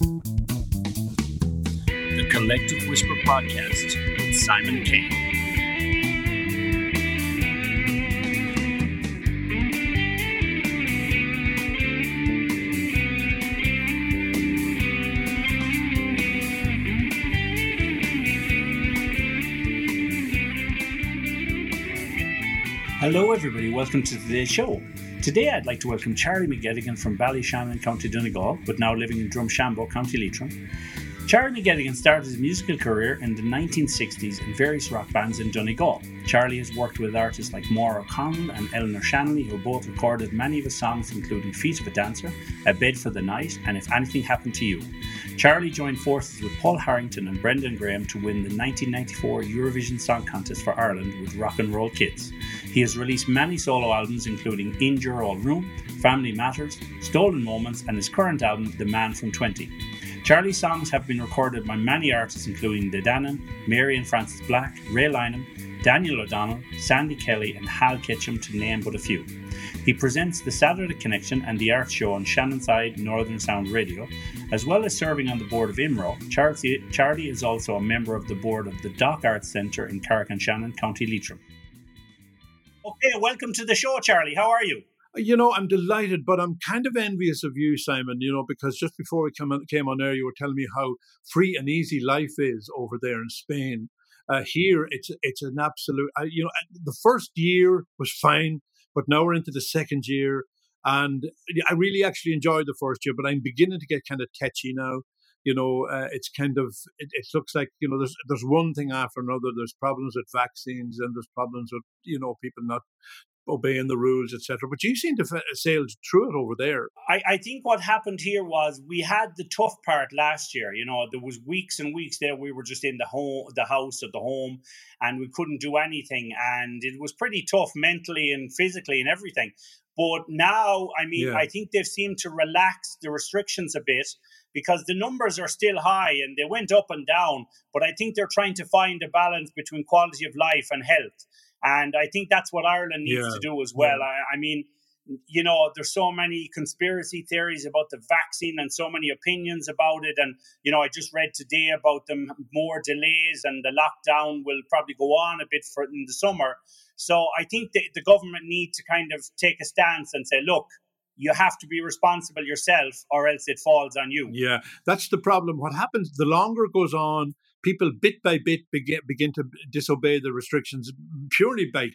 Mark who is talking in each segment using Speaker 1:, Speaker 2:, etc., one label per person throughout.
Speaker 1: The Collective Whisper Podcast with Simon King. Hello, everybody. Welcome to today's show. Today, I'd like to welcome Charlie McGettigan from Ballyshannon, County Donegal, but now living in Drumshanbo, County Leitrim. Charlie McGettigan started his musical career in the 1960s in various rock bands in Donegal. Charlie has worked with artists like Maura O'Connell and Eleanor Shanley, who both recorded many of his songs, including Feet of a Dancer, A Bed for the Night, and If Anything Happened to You. Charlie joined forces with Paul Harrington and Brendan Graham to win the 1994 Eurovision Song Contest for Ireland with Rock and Roll Kids. He has released many solo albums, including In Your All Room, Family Matters, Stolen Moments, and his current album, The Man from 20. Charlie's songs have been recorded by many artists, including The Dannon, Mary and Frances Black, Ray Lynam, Daniel O'Donnell, Sandy Kelly, and Hal Ketchum, to name but a few. He presents the Saturday Connection and the Art Show on Shannonside Northern Sound Radio, as well as serving on the board of IMRO. Charlie, Charlie is also a member of the board of the Dock Arts Centre in Carrick-on-Shannon, County Leitrim. Okay, welcome to the show, Charlie. How are you?
Speaker 2: You know, I'm delighted, but I'm kind of envious of you, Simon. You know, because just before we came on, came on air, you were telling me how free and easy life is over there in Spain. Uh, here, it's it's an absolute. Uh, you know, the first year was fine, but now we're into the second year, and I really actually enjoyed the first year, but I'm beginning to get kind of tetchy now. You know, uh, it's kind of it, it looks like you know there's there's one thing after another. There's problems with vaccines, and there's problems with you know people not obeying the rules, etc. But you seem to have sailed through it over there.
Speaker 1: I, I think what happened here was we had the tough part last year. You know, there was weeks and weeks there we were just in the home, the house or the home, and we couldn't do anything, and it was pretty tough mentally and physically and everything. But now, I mean, yeah. I think they've seemed to relax the restrictions a bit because the numbers are still high and they went up and down. But I think they're trying to find a balance between quality of life and health. And I think that's what Ireland needs yeah. to do as well. Yeah. I, I mean, you know, there's so many conspiracy theories about the vaccine and so many opinions about it. And, you know, I just read today about them more delays and the lockdown will probably go on a bit for in the summer. So I think the, the government need to kind of take a stance and say, look, you have to be responsible yourself or else it falls on you.
Speaker 2: Yeah, that's the problem. What happens the longer it goes on, people bit by bit begin begin to disobey the restrictions purely by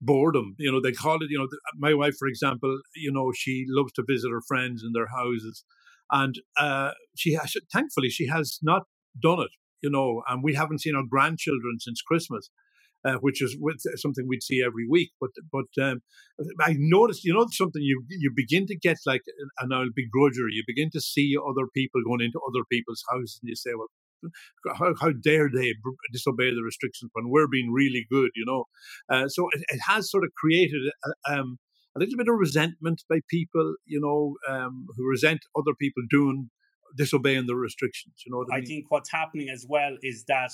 Speaker 2: boredom. You know, they call it. You know, my wife, for example, you know, she loves to visit her friends in their houses, and uh, she has. Thankfully, she has not done it. You know, and we haven't seen our grandchildren since Christmas. Uh, which is with something we'd see every week. But but um, I noticed, you know, something you you begin to get like an, an begrudgery. You begin to see other people going into other people's houses, and you say, well, how, how dare they disobey the restrictions when we're being really good, you know? Uh, so it, it, has sort of created a, um, a, little bit of resentment by people, you know, um, who resent other people doing disobeying the restrictions. You know
Speaker 1: I,
Speaker 2: I
Speaker 1: mean? think what's happening as well is that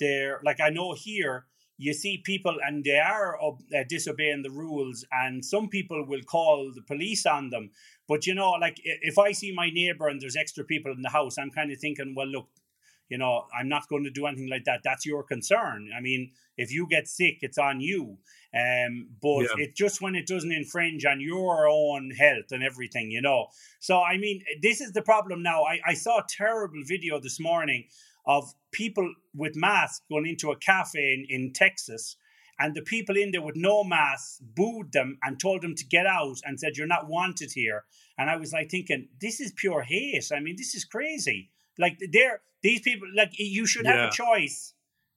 Speaker 1: they're like I know here you see people and they are uh, disobeying the rules and some people will call the police on them but you know like if i see my neighbor and there's extra people in the house i'm kind of thinking well look you know, I'm not going to do anything like that. That's your concern. I mean, if you get sick, it's on you. Um, but yeah. it just when it doesn't infringe on your own health and everything, you know. So I mean, this is the problem now. I, I saw a terrible video this morning of people with masks going into a cafe in, in Texas and the people in there with no masks booed them and told them to get out and said you're not wanted here and i was like thinking this is pure hate i mean this is crazy like they're these people like you should have yeah. a choice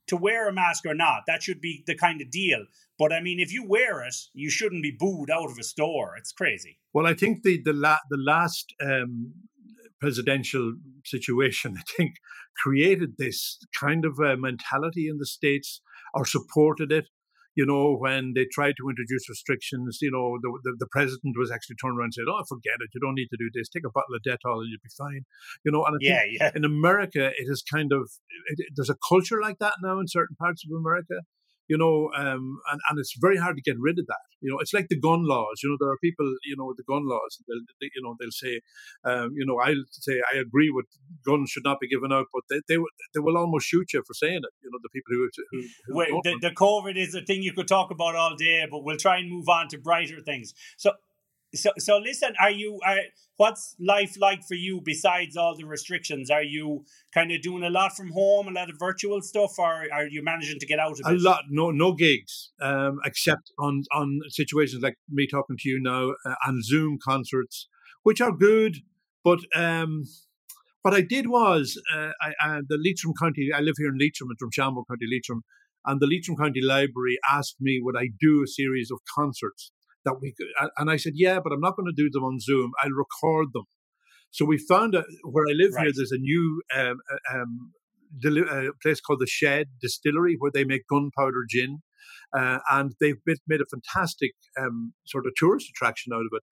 Speaker 1: to wear a mask or not. That should be the kind of deal. But I mean, if you wear it, you shouldn't be booed out of a store. It's crazy.
Speaker 2: Well, I think the the, la- the last um, presidential situation, I think, created this kind of a mentality in the states or supported it you know, when they tried to introduce restrictions, you know, the, the, the, president was actually turned around and said, oh, forget it. You don't need to do this. Take a bottle of Dettol and you'll be fine. You know, and I yeah, yeah. in America, it is kind of, it, there's a culture like that now in certain parts of America. You know, um, and, and it's very hard to get rid of that. You know, it's like the gun laws. You know, there are people, you know, with the gun laws, they'll, they, you know, they'll say, um, you know, I'll say I agree with guns should not be given out, but they, they, they will almost shoot you for saying it. You know, the people who, who, who
Speaker 1: Wait, the, the COVID is a thing you could talk about all day, but we'll try and move on to brighter things. So so so listen are you are what's life like for you besides all the restrictions are you kind of doing a lot from home a lot of virtual stuff or are you managing to get out of
Speaker 2: a
Speaker 1: it?
Speaker 2: lot no no gigs um, except on on situations like me talking to you now uh, and zoom concerts which are good but um what I did was uh, I, uh, the Leitrim County. I live here in Leitrim, in Drumshanbo County, Leitrim, and the Leitrim County Library asked me would I do a series of concerts that we could, and I said, yeah, but I'm not going to do them on Zoom. I'll record them. So we found out where I live right. here, there's a new um, uh, um, a place called the Shed Distillery where they make gunpowder gin. Uh, and they've made a fantastic um, sort of tourist attraction out of it.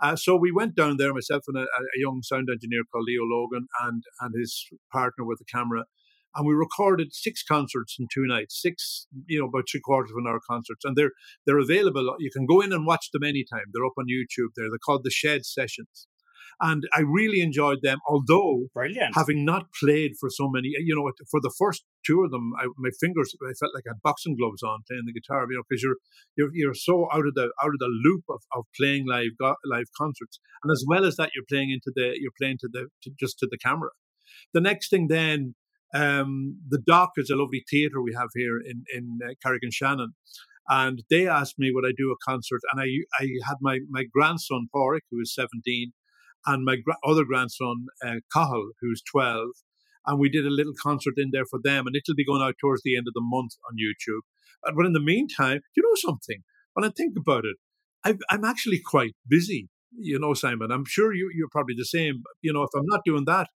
Speaker 2: Uh, so we went down there, myself and a, a, young sound engineer called Leo Logan and, and his partner with the camera, and we recorded six concerts in two nights, six, you know, about three quarters of an hour concerts, and they're they're available. You can go in and watch them anytime. They're up on YouTube. There, they're called the Shed Sessions, and I really enjoyed them. Although,
Speaker 1: Brilliant.
Speaker 2: having not played for so many, you know, for the first two of them, I, my fingers, I felt like I had boxing gloves on playing the guitar, you know, because you're you're you're so out of the out of the loop of, of playing live live concerts, and as well as that, you're playing into the you're playing to the to, just to the camera. The next thing then um, the Dock is a lovely theatre we have here in in uh, Carrick-on-Shannon, and they asked me would I do a concert, and I I had my my grandson Porrick who is seventeen, and my gra- other grandson uh, Cahill who's twelve, and we did a little concert in there for them, and it'll be going out towards the end of the month on YouTube. But in the meantime, do you know something? When I think about it, i I'm actually quite busy. You know, Simon. I'm sure you, you're probably the same. You know, if I'm not doing that,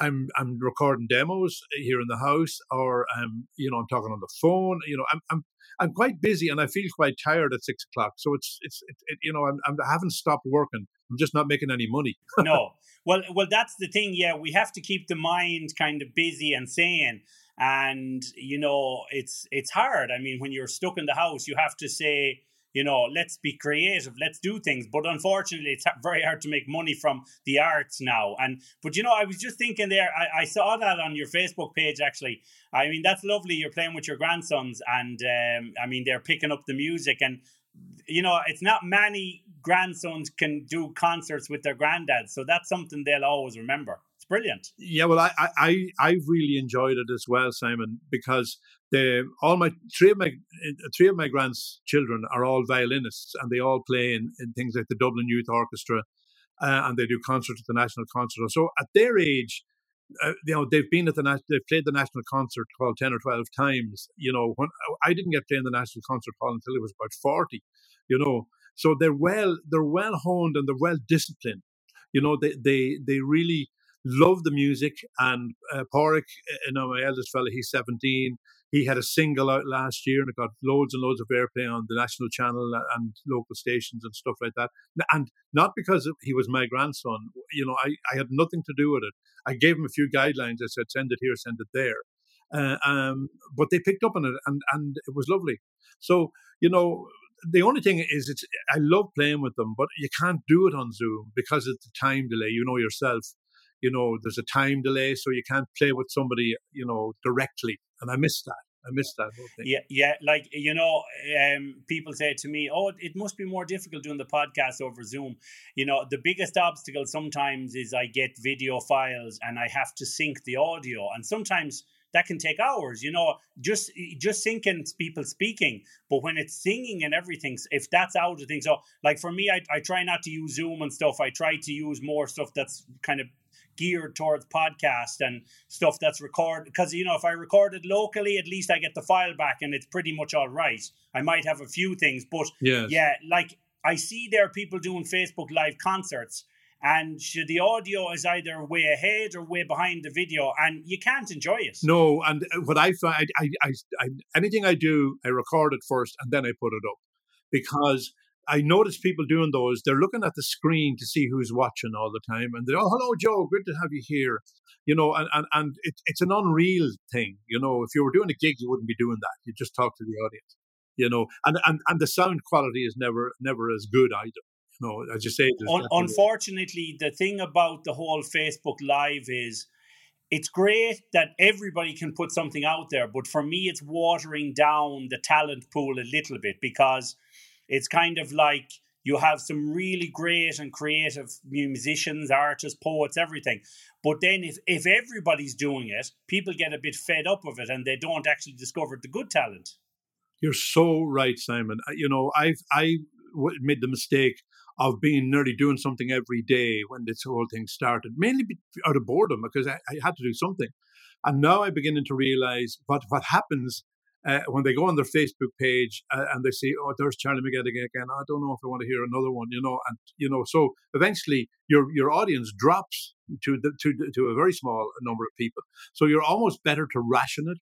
Speaker 2: I'm I'm recording demos here in the house, or I'm you know I'm talking on the phone. You know, I'm I'm I'm quite busy and I feel quite tired at six o'clock. So it's it's it, it, you know I'm, I'm I haven't stopped working. I'm just not making any money.
Speaker 1: no, well well that's the thing. Yeah, we have to keep the mind kind of busy and sane. And you know it's it's hard. I mean, when you're stuck in the house, you have to say you know, let's be creative, let's do things. But unfortunately, it's very hard to make money from the arts now. And but you know, I was just thinking there, I, I saw that on your Facebook page actually. I mean, that's lovely. You're playing with your grandsons, and um, I mean, they're picking up the music, and you know, it's not many grandsons can do concerts with their granddads, so that's something they'll always remember. Brilliant.
Speaker 2: Yeah, well, I I I really enjoyed it as well, Simon, because the all my three of my three of my grandchildren are all violinists, and they all play in, in things like the Dublin Youth Orchestra, uh, and they do concerts at the National Concert. Hall. So at their age, uh, you know, they've been at the they've played the national concert hall ten or twelve times. You know, when I didn't get playing the national concert hall until it was about forty. You know, so they're well they're well honed and they're well disciplined. You know, they they they really love the music. And uh, uh, you know, my eldest fella, he's 17. He had a single out last year and it got loads and loads of airplay on the national channel and local stations and stuff like that. And not because he was my grandson, you know, I, I had nothing to do with it. I gave him a few guidelines. I said, send it here, send it there. Uh, um, but they picked up on it and, and it was lovely. So, you know, the only thing is, it's I love playing with them, but you can't do it on Zoom because of the time delay. You know yourself you know, there's a time delay, so you can't play with somebody, you know, directly. And I miss that. I miss that
Speaker 1: Yeah, yeah. Like you know, um, people say to me, "Oh, it must be more difficult doing the podcast over Zoom." You know, the biggest obstacle sometimes is I get video files and I have to sync the audio, and sometimes that can take hours. You know, just just syncing people speaking, but when it's singing and everything, if that's out of things, so like for me, I I try not to use Zoom and stuff. I try to use more stuff that's kind of geared towards podcast and stuff that's recorded because you know if i record it locally at least i get the file back and it's pretty much all right i might have a few things but
Speaker 2: yes.
Speaker 1: yeah like i see there are people doing facebook live concerts and the audio is either way ahead or way behind the video and you can't enjoy it
Speaker 2: no and uh, what i find I, I, I anything i do i record it first and then i put it up because I notice people doing those. They're looking at the screen to see who's watching all the time, and they oh hello Joe, good to have you here. You know, and and and it, it's an unreal thing. You know, if you were doing a gig, you wouldn't be doing that. You just talk to the audience. You know, and and and the sound quality is never never as good either. You know, as you say.
Speaker 1: Un- unfortunately, the thing about the whole Facebook Live is it's great that everybody can put something out there, but for me, it's watering down the talent pool a little bit because it's kind of like you have some really great and creative musicians, artists, poets, everything. But then if, if everybody's doing it, people get a bit fed up of it and they don't actually discover the good talent.
Speaker 2: You're so right, Simon. You know, I've I made the mistake of being nearly doing something every day when this whole thing started, mainly out of boredom because I, I had to do something. And now I'm beginning to realize what what happens uh, when they go on their Facebook page uh, and they see, oh, there's Charlie McGettigan again. I don't know if I want to hear another one, you know. And you know, so eventually your your audience drops to the, to to a very small number of people. So you're almost better to ration it,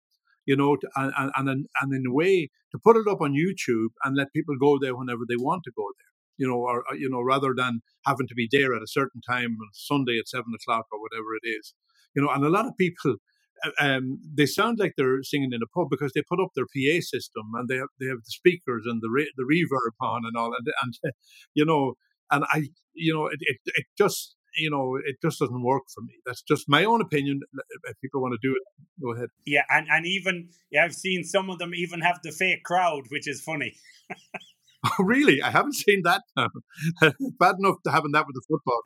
Speaker 2: you know, to, and and and, and in a way to put it up on YouTube and let people go there whenever they want to go there. You know, or you know, rather than having to be there at a certain time on Sunday at seven o'clock or whatever it is, you know. And a lot of people um, they sound like they're singing in a pub because they put up their PA system and they have they have the speakers and the re- the reverb on and all and and you know and I you know it, it, it just you know it just doesn't work for me. That's just my own opinion. If people want to do it, go ahead.
Speaker 1: Yeah, and and even yeah, I've seen some of them even have the fake crowd, which is funny.
Speaker 2: Oh, really? I haven't seen that. Bad enough to having that with the football.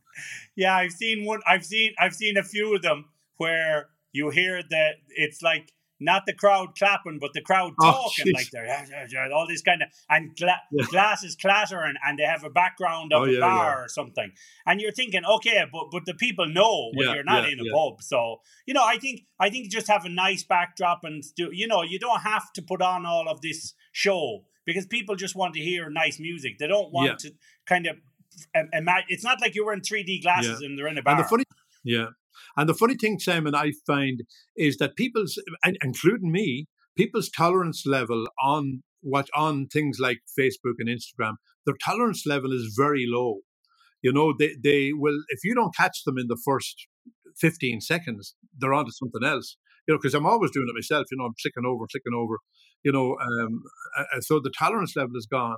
Speaker 1: Yeah, I've seen one. I've seen I've seen a few of them where you hear that it's like not the crowd clapping, but the crowd oh, talking oh, like they're all this kind of and gla- yeah. glasses clattering, and they have a background of oh, a yeah, bar yeah. or something, and you're thinking, okay, but but the people know when you're not in a pub, so you know, I think I think just have a nice backdrop and do, you know, you don't have to put on all of this show because people just want to hear nice music. They don't want to kind of um, imagine. It's not like you're wearing 3D glasses and they're in a bar.
Speaker 2: And the funny, yeah, and the funny thing, Simon, I find is that people's, including me, people's tolerance level on what on things like Facebook and Instagram, their tolerance level is very low. You know, they they will if you don't catch them in the first fifteen seconds, they're on to something else. You know, because I'm always doing it myself. You know, I'm clicking over, clicking over. You know, um, so the tolerance level is gone.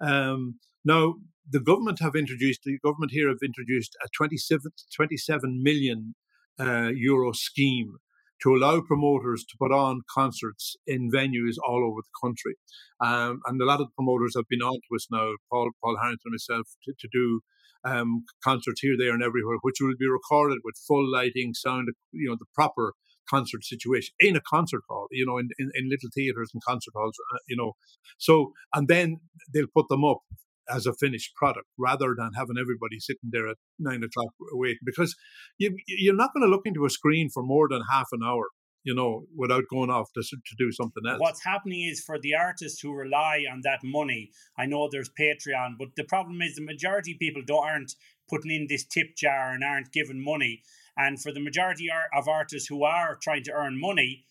Speaker 2: Um, now, the government have introduced, the government here have introduced a 27, 27 million uh, euro scheme to allow promoters to put on concerts in venues all over the country. Um, and a lot of the promoters have been on to us now, Paul, Paul Harrington and myself, to, to do um, concerts here, there, and everywhere, which will be recorded with full lighting, sound, you know, the proper concert situation in a concert hall, you know, in, in, in little theaters and concert halls, uh, you know. So, and then they'll put them up as a finished product rather than having everybody sitting there at nine o'clock waiting because you, you're not going to look into a screen for more than half an hour you know, without going off to, to do something else.
Speaker 1: What's happening is for the artists who rely on that money, I know there's Patreon, but the problem is the majority of people don't aren't putting in this tip jar and aren't giving money. And for the majority of artists who are trying to earn money,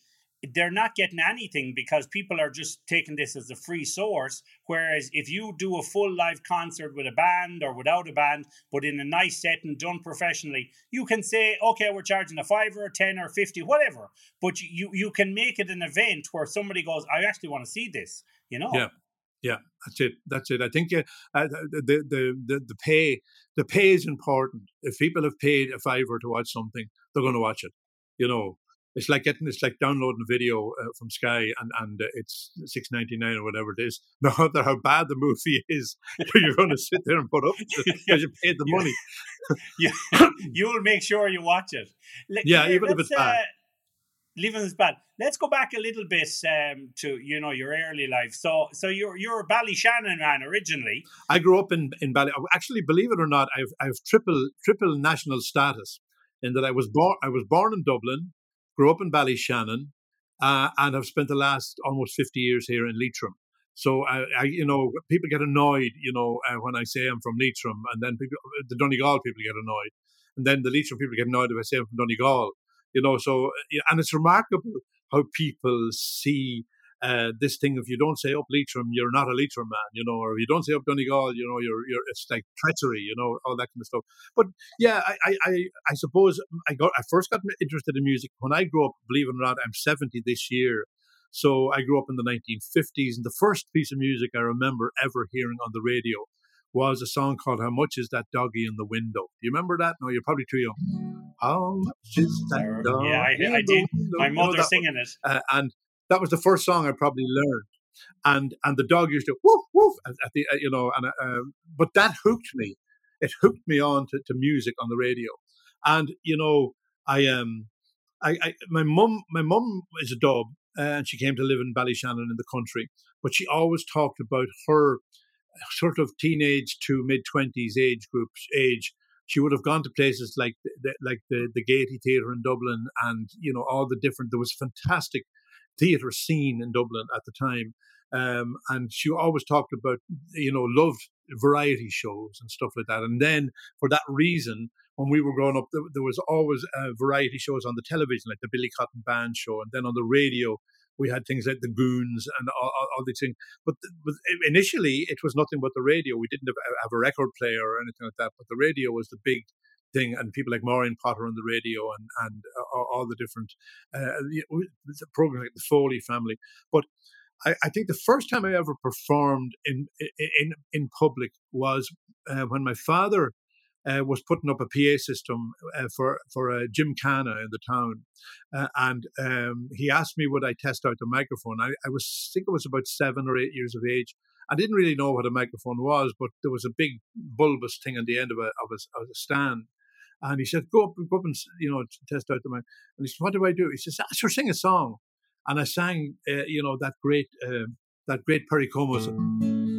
Speaker 1: they're not getting anything because people are just taking this as a free source. Whereas if you do a full live concert with a band or without a band, but in a nice setting done professionally, you can say, okay, we're charging a five or a 10 or 50, whatever. But you, you can make it an event where somebody goes, I actually want to see this, you know?
Speaker 2: Yeah. Yeah, that's it. That's it. I think uh, the, the the the pay the pay is important. If people have paid a fiver to watch something, they're going to watch it. You know, it's like getting it's like downloading a video uh, from Sky and and uh, it's six ninety nine or whatever it is. No matter how bad the movie is, you're going to sit there and put up because you paid the money.
Speaker 1: yeah, you'll make sure you watch it.
Speaker 2: yeah, even if it's bad. Uh,
Speaker 1: leaving this bad. Let's go back a little bit um, to you know your early life. So so you're you're a Ballyshannon man originally.
Speaker 2: I grew up in in Bally. Actually, believe it or not, I've I've triple triple national status in that I was born I was born in Dublin grew up in Ballyshannon, uh, and have spent the last almost 50 years here in Leitrim. So I, I you know, people get annoyed, you know, uh, when I say I'm from Leitrim, and then people, the Donegal people get annoyed, and then the Leitrim people get annoyed if I say I'm from Donegal, you know. So and it's remarkable how people see uh, this thing if you don't say up Leitrim, you're not a Leitrim man, you know, or if you don't say up Donegal, you know, you're you're it's like treachery, you know, all that kind of stuff. But yeah, I I I suppose I got I first got interested in music when I grew up. Believe it or not, I'm 70 this year. So I grew up in the 1950s, and the first piece of music I remember ever hearing on the radio was a song called "How Much Is That Doggy in the Window." Do you remember that? No, you're probably too young. How much is that doggy?
Speaker 1: Yeah, I, I did. My mother you know, singing it,
Speaker 2: uh, and that was the first song I probably learned. And and the dog used to woof woof at, the you know, and uh, but that hooked me. It hooked me on to, to music on the radio, and you know, I um, I, I my mum my mum is a uh, and she came to live in Ballyshannon in the country. But she always talked about her sort of teenage to mid twenties age groups age. She would have gone to places like the, like the the Gaiety Theatre in Dublin, and you know all the different. There was fantastic theatre scene in Dublin at the time, um, and she always talked about you know loved variety shows and stuff like that. And then for that reason, when we were growing up, there, there was always uh, variety shows on the television, like the Billy Cotton Band show, and then on the radio we had things like the Goons and all, all, all these things. But, but, initially, it was nothing but the radio. We didn't have, have, a record player or anything like that. But the radio was the big thing, and people like Maureen Potter on the radio and and uh, all the different uh, programs like the Foley family. But I, I, think the first time I ever performed in in in public was uh, when my father uh, was putting up a PA system uh, for for a gymkhana in the town, uh, and um, he asked me would I test out the microphone. I, I was I think it was about seven or eight years of age. I didn't really know what a microphone was, but there was a big bulbous thing on the end of a of a, of a stand. And he said, "Go up, go up, and you know, test out the mic." And he said, "What do I do?" He says, "Ask her sing a song." And I sang, uh, you know, that great, uh, that great Perry Como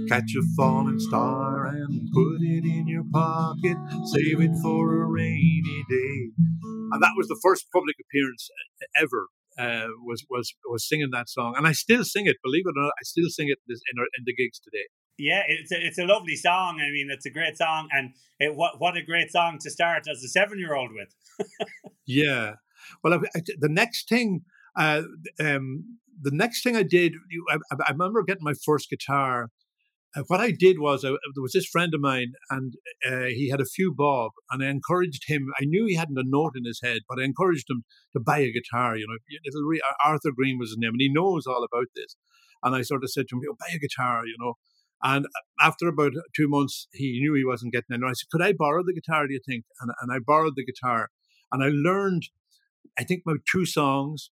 Speaker 2: Catch a falling star and put it in your pocket. Save it for a rainy day. And that was the first public appearance ever. Uh, was was was singing that song, and I still sing it. Believe it or not, I still sing it in, in, in the gigs today.
Speaker 1: Yeah, it's a, it's a lovely song. I mean, it's a great song, and it, what what a great song to start as a seven year old with.
Speaker 2: yeah, well, I, I, the next thing, uh, um, the next thing I did, I, I remember getting my first guitar uh, what I did was, uh, there was this friend of mine, and uh, he had a few bob, and I encouraged him. I knew he hadn't a note in his head, but I encouraged him to buy a guitar. You know, re- Arthur Green was his name, and he knows all about this. And I sort of said to him, oh, "Buy a guitar," you know. And after about two months, he knew he wasn't getting. And I said, "Could I borrow the guitar? Do you think?" And, and I borrowed the guitar, and I learned, I think, about two songs,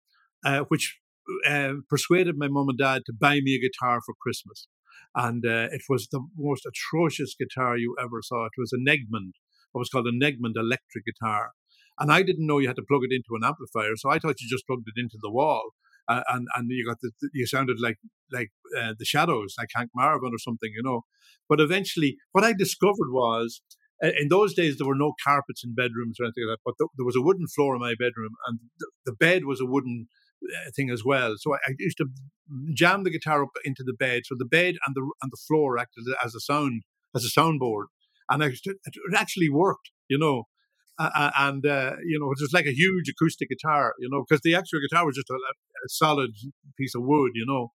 Speaker 2: uh, which uh, persuaded my mom and dad to buy me a guitar for Christmas and uh, it was the most atrocious guitar you ever saw. It was an Egmond, what was called an Egmond electric guitar, and I didn't know you had to plug it into an amplifier, so I thought you just plugged it into the wall, uh, and and you got the, you sounded like like uh, the Shadows, like Hank Marvin or something, you know. But eventually, what I discovered was. In those days, there were no carpets in bedrooms or anything like that, but there was a wooden floor in my bedroom, and the bed was a wooden uh, thing as well. So I, I, used to jam the guitar up into the bed. So the bed and the and the floor acted as a sound as a soundboard, and I, it actually worked. You know, uh, and uh, you know it was like a huge acoustic guitar. You know, because the actual guitar was just a, a, solid piece of wood. You know,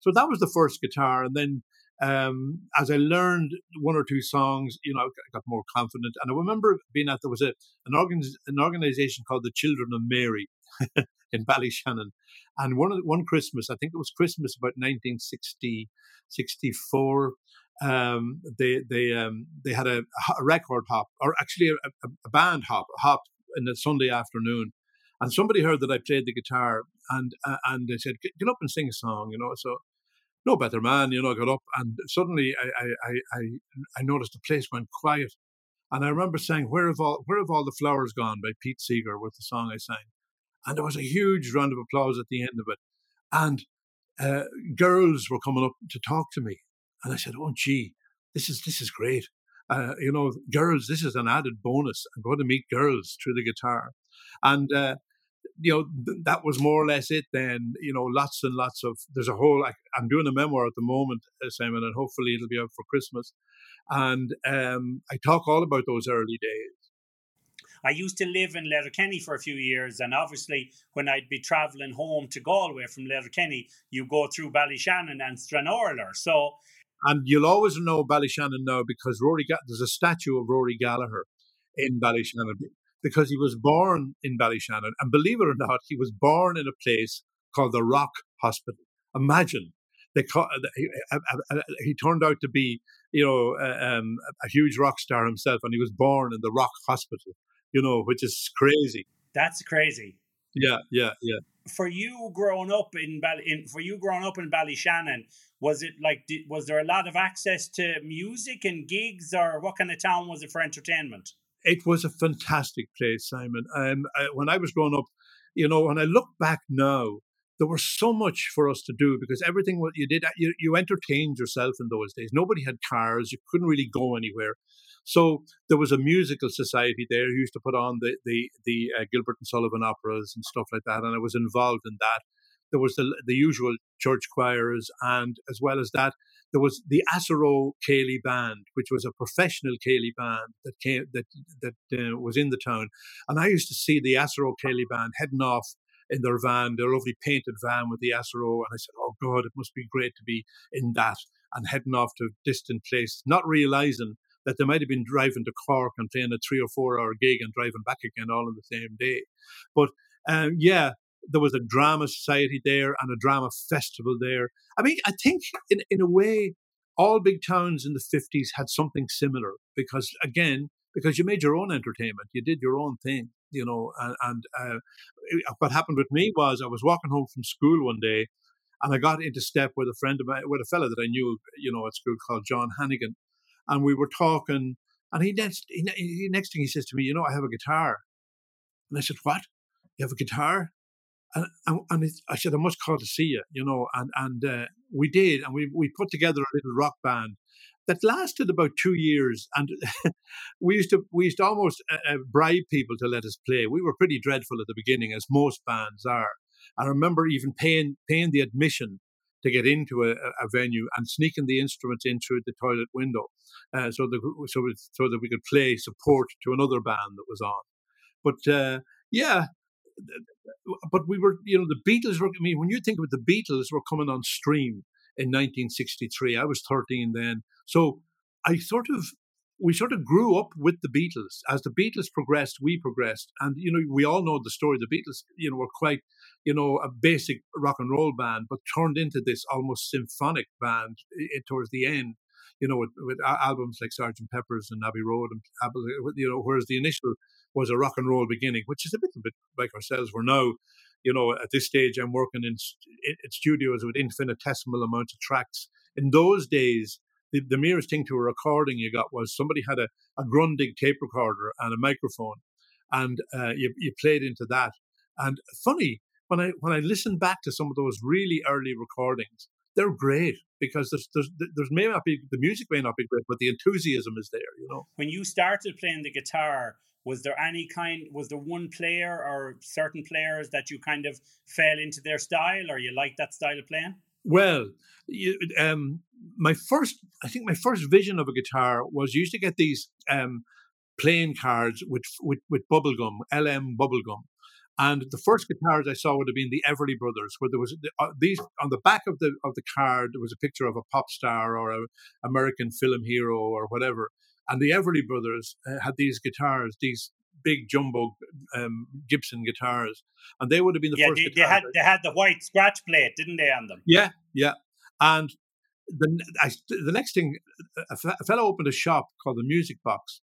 Speaker 2: so that was the first guitar, and then. Um, as I learned one or two songs, you know, I got more confident. And I remember being at there was a an, organ, an organization called the Children of Mary, in Ballyshannon. And one one Christmas, I think it was Christmas about 1960, 64, um, they they um, they had a, a, record hop, or actually a, a, band hop, hop in the Sunday afternoon. And somebody heard that I played the guitar, and uh, and they said, "Get up and sing a song," you know. So no better man, you know. I got up, and suddenly I I I, I noticed the place went quiet, and I remember saying, "Where have all Where have all the flowers gone?" by Pete Seeger was the song I sang, and there was a huge round of applause at the end of it. And uh, girls were coming up to talk to me. And I said, Oh, gee, this is, this is great. Uh, you know, girls, this is an added bonus. I'm going to meet girls through the guitar. And, uh, you know, th- that was more or less it then. You know, lots and lots of, there's a whole, I, am doing a memoir at the moment, uh, Simon, and hopefully it'll be out for Christmas. And um, I talk all about those early days
Speaker 1: I used to live in Letterkenny for a few years, and obviously, when I'd be travelling home to Galway from Letterkenny, you go through Ballyshannon and Stranorlar. So,
Speaker 2: and you'll always know Ballyshannon now because Rory there's a statue of Rory Gallagher in Ballyshannon because he was born in Ballyshannon, and believe it or not, he was born in a place called the Rock Hospital. Imagine they call, he, he, turned out to be, you know, um, a huge rock star himself, and he was born in the Rock Hospital, you know, which is crazy.
Speaker 1: That's crazy.
Speaker 2: Yeah, yeah, yeah.
Speaker 1: For you growing up in, Bally, in for you growing up in Ballyshannon, was it like did, was there a lot of access to music and gigs, or what kind of town was it for entertainment?
Speaker 2: It was a fantastic place, Simon. Um, I, when I was growing up, you know, when I look back now, there was so much for us to do because everything what you did, you, you entertained yourself in those days. Nobody had cars. You couldn't really go anywhere. So there was a musical society there who used to put on the the the uh, Gilbert and Sullivan operas and stuff like that, and I was involved in that. There was the the usual church choirs, and as well as that, there was the Assaroe Céilí band, which was a professional Céilí band that came that that uh, was in the town, and I used to see the Assaroe Céilí band heading off in their van, their lovely painted van with the Assaroe. And I said, Oh God, it must be great to be in that and heading off to a distant places, not realizing that they might have been driving to Cork and playing a three or four hour gig and driving back again all in the same day. But um, yeah, there was a drama society there and a drama festival there. I mean, I think in, in a way, all big towns in the 50s had something similar because, again, because you made your own entertainment, you did your own thing you know. And, and uh, what happened with me was I was walking home from school one day, and I got into step with a friend of mine, with a fellow that I knew, you know, at school called John Hannigan, and we were talking. And he next, he, he, next thing he says to me, you know, I have a guitar, and I said, what? You have a guitar? And, and, and it, I said, I must call to see you, you know, and and uh, we did, and we we put together a little rock band, that lasted about two years, and we used to we used to almost uh, uh, bribe people to let us play. We were pretty dreadful at the beginning, as most bands are. I remember even paying paying the admission to get into a, a venue and sneaking the instruments in through the toilet window, uh, so that so so that we could play support to another band that was on. But uh, yeah, but we were, you know, the Beatles were. I mean, when you think of the Beatles were coming on stream in 1963. I was 13 then. So I sort of, we sort of grew up with the Beatles. As the Beatles progressed, we progressed. And, you know, we all know the story. The Beatles, you know, were quite, you know, a basic rock and roll band, but turned into this almost symphonic band towards the end you know, with, with, albums like Sergeant Pepper's and Abbey Road, and uh, you know, whereas the initial was a rock and roll beginning, which is a little bit like ourselves. We're now you know, at this stage, I'm working in, in studios with infinitesimal amounts of tracks. In those days, the, the merest thing to a recording you got was somebody had a, a Grundig tape recorder and a microphone, and uh, you, you played into that. And funny, when I when I listen back to some of those really early recordings, they're great because there's, there's there's may not be the music may not be great, but the enthusiasm is there. You know.
Speaker 1: When you started playing the guitar, was there any kind was there one player or certain players that you kind of fell into their style or you like that style of playing
Speaker 2: well you, um, my first i think my first vision of a guitar was used to get these um, playing cards with with, with bubblegum lm bubblegum and the first guitars I saw would have been the Everly Brothers, where there was uh, these on the back of the of the card. There was a picture of a pop star or an American film hero or whatever, and the Everly brothers uh, had these guitars, these big jumbo um, Gibson guitars, and they would have been the
Speaker 1: yeah,
Speaker 2: first.
Speaker 1: They, they had they had the white scratch plate, didn't they, on them?
Speaker 2: Yeah, yeah. And the I, the next thing, a, fellow opened a shop called the Music Box,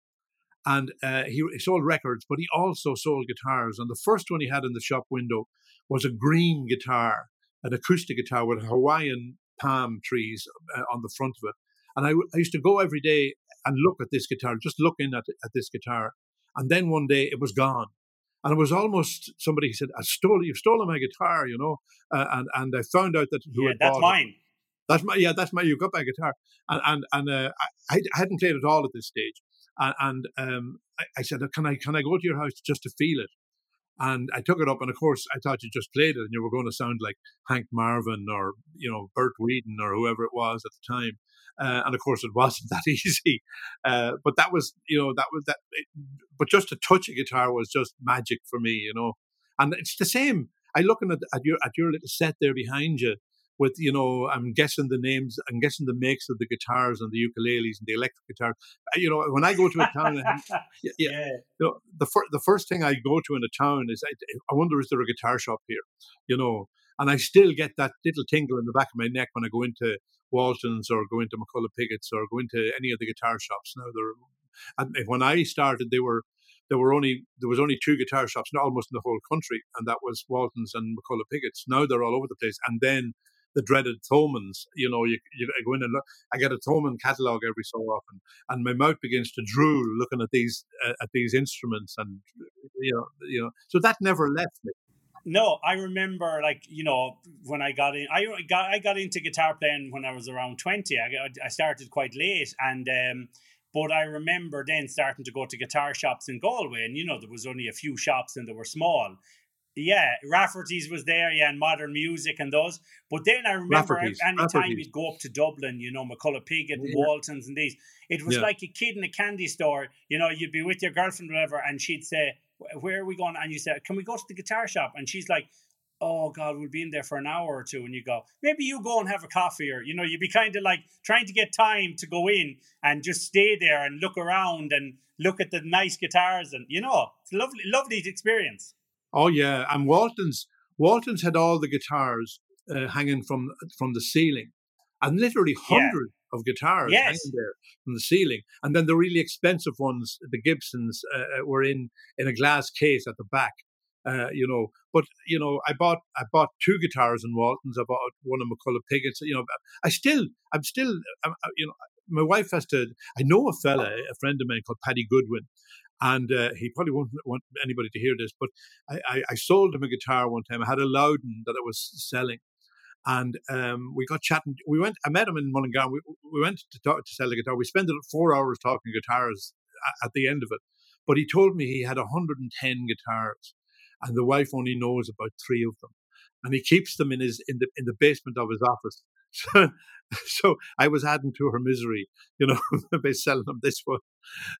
Speaker 2: and uh, he, he sold records, but he also sold guitars. And the first one he had in the shop window was a green guitar, an acoustic guitar with Hawaiian palm trees uh, on the front of it. And I, I used to go every day and look at this guitar, just looking at, at this guitar. And then one day it was gone. And it was almost somebody said, I stole, you've stolen my guitar, you know. Uh, and, and I found out that who
Speaker 1: yeah,
Speaker 2: had
Speaker 1: that's mine.
Speaker 2: It. That's my, yeah, that's my, you got my guitar. And, and, and uh, I, I hadn't played it all at this stage. And, and um, I, I, said, can I, can I go to your house just to feel it? And I took it up, and of course, I thought you just played it, and you were going to sound like Hank Marvin or you know Bert Weedon or whoever it was at the time. Uh, and of course, it wasn't that easy. Uh, but that was, you know, that was that. It, but just to touch a guitar was just magic for me, you know. And it's the same. I looking at, at your at your little set there behind you with you know I'm guessing the names I'm guessing the makes of the guitars and the ukuleles and the electric guitar. Uh, you know when I go to a town, yeah, yeah, You know, the fir- the first thing I go to in a town is I, I wonder is there a guitar shop here, you know, and I still get that little tingle in the back of my neck when I go into Walton's or go into McCullough Pigott's or go into any of the guitar shops. Now there, and when I started, they were there were only there was only two guitar shops, not almost in the whole country, and that was Walton's and McCullough Pigott's. Now they're all over the place, and then the dreaded Thomanns. You know, you, you go in and look. I get a Thomann catalog every so often, and my mouth begins to drool looking at these uh, at these instruments, and you know, you know. So that never left me.
Speaker 1: No, I remember like you know when I got in, I got I got into guitar playing when I was around twenty. I I started quite late, and um, but I remember then starting to go to guitar shops in Galway, and you know there was only a few shops and they were small, yeah, Rafferty's was there, yeah, and modern music and those. But then I remember any time you'd go up to Dublin, you know, McCullough Pigott and. Waltons and these, it was yeah. like a kid in a candy store. You know, you'd be with your girlfriend or whatever, and she'd say, Where are we going? And you said, Can we go to the guitar shop? And she's like, Oh God, we'll be in there for an hour or two. And you go, Maybe you go and have a coffee, or you know, you'd be kind of like trying to get time to go in and just stay there and look around and look at the nice guitars and you know, it's a lovely, lovely experience.
Speaker 2: Oh yeah, and Walton's Walton's had all the guitars uh, hanging from from the ceiling, and literally hundreds yeah. of guitars yes. hanging there from the ceiling. And then the really expensive ones, the Gibsons, uh, uh, were in in a glass case at the back. Uh, you know, but you know, I bought I bought two guitars in Walton's. I bought one of McCullough Pigott's. You know, I still I'm still I'm, you know my wife has to. I know a fella, a friend of mine called Paddy Goodwin, and uh, he probably won't want anybody to hear this, but I, I, I, sold him a guitar one time. I had a Lowden that I was selling, and um, we got chatting. We went. I met him in Mullingar. We, we went to talk to sell the guitar. We spent four hours talking guitars at, at the end of it. But he told me he had 110 guitars, and the wife only knows about three of them, and he keeps them in his in the in the basement of his office. So, so I was adding to her misery, you know, by selling them this one,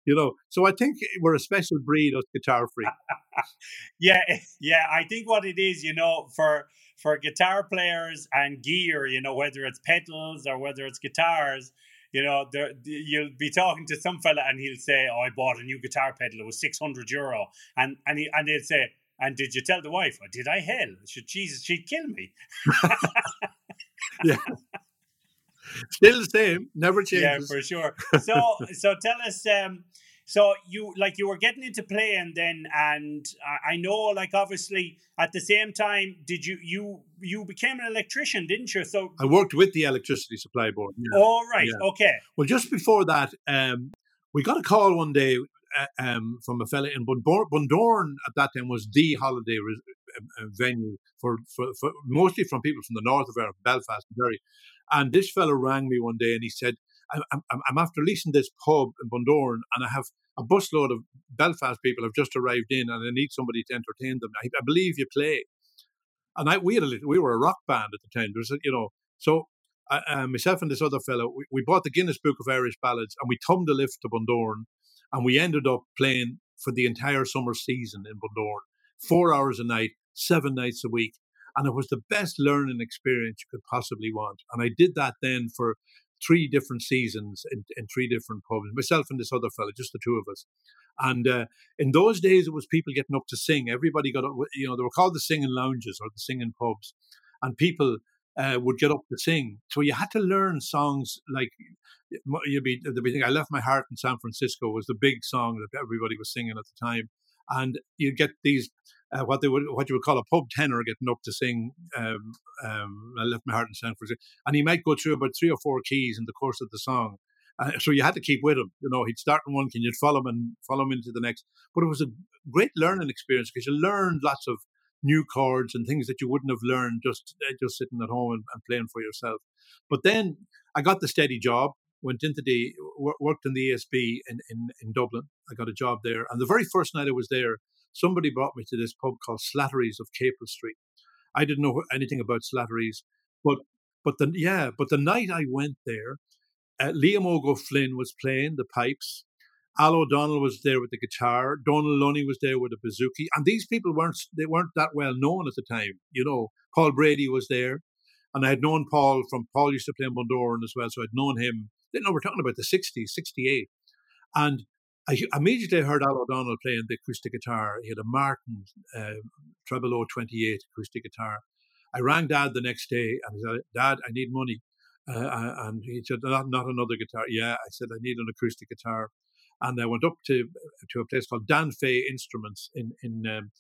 Speaker 2: you know. So I think we're a special breed of guitar freak.
Speaker 1: yeah, yeah. I think what it is, you know, for for guitar players and gear, you know, whether it's pedals or whether it's guitars, you know, there, you'll be talking to some fella and he'll say, "Oh, I bought a new guitar pedal. It was six hundred euro," and and he and they'll say, "And did you tell the wife? Or did I hell? Should Jesus, she'd kill me."
Speaker 2: Yeah. Still the same, never changes.
Speaker 1: Yeah, for sure. So, so tell us. Um, so you like you were getting into playing then, and I know, like obviously, at the same time, did you you you became an electrician, didn't you? So
Speaker 2: I worked with the electricity supply board.
Speaker 1: Yeah. All right. Yeah. Okay.
Speaker 2: Well, just before that, um, we got a call one day uh, um, from a fella in Bundoran. Bundoran at that time was the holiday venue for, for, for, mostly from people from the north of Ireland, Belfast and Derry. And this fellow rang me one day and he said, I'm, I'm, I'm after leasing this pub in Bundoran and I have a busload of Belfast people have just arrived in and I need somebody to entertain them. I, I believe you play. And I, we had a we were a rock band at the time. There's, you know, so uh, myself and this other fellow, we, we, bought the Guinness Book of Irish Ballads and we thumbed a lift to Bundoran and we ended up playing for the entire summer season in Bundoran, four hours a night, seven nights a week. And it was the best learning experience you could possibly want. And I did that then for three different seasons in, in three different pubs, myself and this other fellow, just the two of us. And uh, in those days, it was people getting up to sing. Everybody got up, you know, they were called the singing lounges or the singing pubs. And people uh, would get up to sing. So you had to learn songs like you'd be, the thing. I left my heart in San Francisco was the big song that everybody was singing at the time, and you get these uh, what they would what you would call a pub tenor getting up to sing um, um, I left my heart in San Francisco and he might go through about three or four keys in the course of the song uh, so you had to keep with him you know he'd start in one key and you'd follow him and follow him into the next. But it was a great learning experience because you learned lots of new chords and things that you wouldn't have learned just uh, just sitting at home and, and playing for yourself. But then I got the steady job went into the worked in the ESB in, in, in Dublin. I got a job there, and the very first night I was there, somebody brought me to this pub called Slattery's of Capel Street. I didn't know anything about Slattery's, but but the yeah, but the night I went there, uh, Liam Óg O'Flynn was playing the pipes. Al O'Donnell was there with the guitar. Dónal Lunny was there with a bouzouki, and these people weren't they weren't that well known at the time. You know, Paul Brady was there, and I had known Paul from Paul used to play in Bundoran as well, so I'd known him. You know, we're talking about the '60s, '68, and I immediately heard Al O'Donnell playing the acoustic guitar. He had a Martin uh, Treble 28 acoustic guitar. I rang Dad the next day and I said, Dad, I need money. Uh, and he said, not, not another guitar. Yeah, I said, I need an acoustic guitar. And I went up to to a place called Dan Fay Instruments in in um,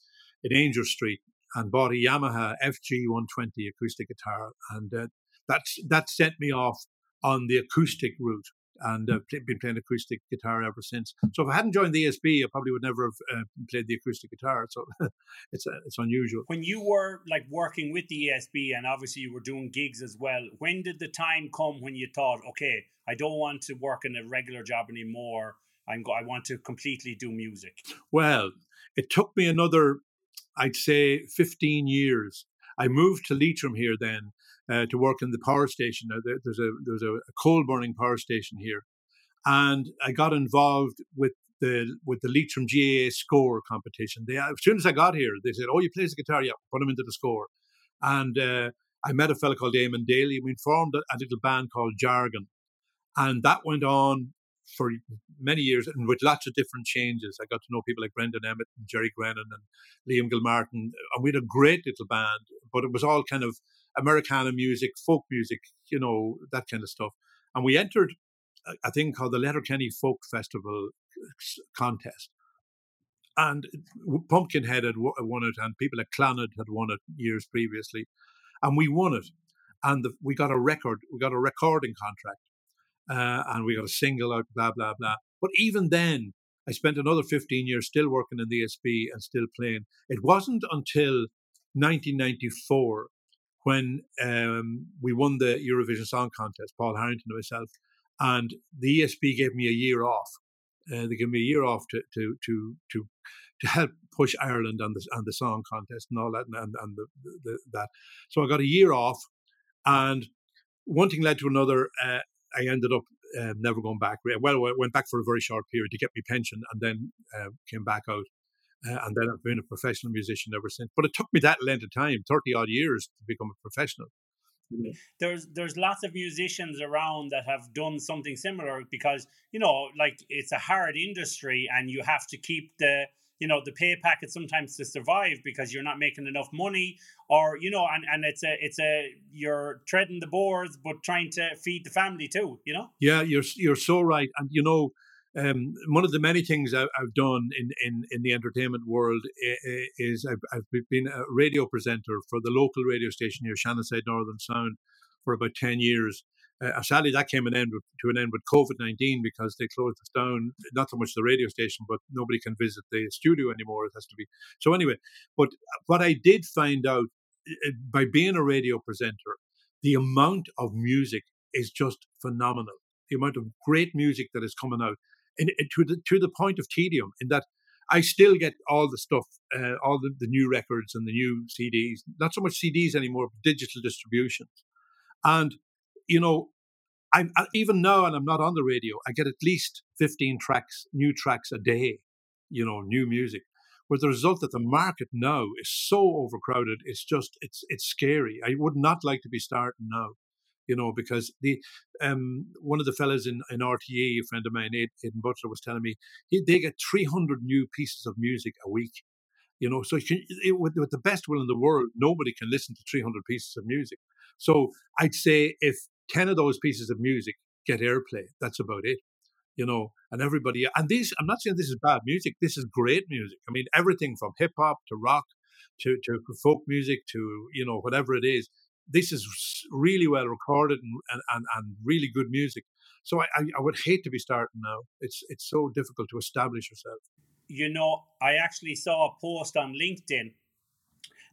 Speaker 2: in Angel Street and bought a Yamaha FG 120 acoustic guitar, and uh, that's that sent me off on the acoustic route and I've uh, been playing acoustic guitar ever since. So if I hadn't joined the ESB, I probably would never have uh, played the acoustic guitar. So it's uh, it's unusual.
Speaker 1: When you were like working with the ESB, and obviously you were doing gigs as well, when did the time come when you thought, okay, I don't want to work in a regular job anymore. I'm go- I want to completely do music.
Speaker 2: Well, it took me another, I'd say, 15 years. I moved to Leitrim here then uh, to work in the power station. There's a there's a, coal burning power station here, and I got involved with the with the Leitrim GAA Scór competition. They as soon as I got here, they said, "Oh, you play the guitar? Yeah, put him into the Scór." And uh, I met a fellow called Damon Daly. We formed a, a little band called Jargon, and that went on for many years and with lots of different changes. I got to know people like Brendan Emmett and Jerry Grennan and Liam Gilmartin. And we had a great little band, but it was all kind of Americana music, folk music, you know, that kind of stuff. And we entered a thing called the Letterkenny Folk Festival contest. And Pumpkinhead had won it, and people at Clannad had won it years previously. And we won it. And the, we got a record, we got a recording contract, uh, and we got a single out, blah, blah, blah. But even then, I spent another 15 years still working in the ESB and still playing. It wasn't until 1994 when um, we won the Eurovision Song Contest, Paul Harrington and myself, and the ESB gave me a year off. Uh, they gave me a year off to to to to to help push Ireland on the on the song contest and all that and, and, and the, the, that. So I got a year off, and one thing led to another. Uh, I ended up uh, never going back. Well, I went back for a very short period to get my pension, and then uh, came back out. Uh, and then I've been a professional musician ever since. But it took me that length of time, 30 odd years, to become a professional.
Speaker 1: There's there's lots of musicians around that have done something similar because you know like it's a hard industry and you have to keep the you know the pay packet sometimes to survive because you're not making enough money or you know and, and it's a it's a you're treading the boards but trying to feed the family too you know
Speaker 2: yeah you're you're so right and you know um, one of the many things I've, I've done in, in, in, the entertainment world is I've, I've, been a radio presenter for the local radio station here, Shannonside Northern Sound, for about 10 years. Uh, sadly, that came an end with, to an end with COVID 19 because they closed us down, not so much the radio station, but nobody can visit the studio anymore. It has to be. So, anyway, but what I did find out by being a radio presenter, the amount of music is just phenomenal. The amount of great music that is coming out in, in, to the to the point of tedium in that I still get all the stuff, uh, all the, the new records and the new CDs. Not so much CDs anymore, but digital distributions. And you know, I'm even now, and I'm not on the radio. I get at least fifteen tracks, new tracks a day. You know, new music. With the result that the market now is so overcrowded, it's just it's it's scary. I would not like to be starting now you know, because the um, one of the fellas in, in RTE, a friend of mine, Aidan Butler, was telling me he, they get 300 new pieces of music a week. You know, so can, it, with, with the best will in the world, nobody can listen to 300 pieces of music. So I'd say if 10 of those pieces of music get airplay, that's about it. You know, and everybody, and these, I'm not saying this is bad music, this is great music. I mean, everything from hip hop to rock to, to folk music to, you know, whatever it is this is really well recorded and, and, and really good music. So I, I, would hate to be starting now. It's it's so difficult to establish yourself.
Speaker 1: You know, I actually saw a post on LinkedIn,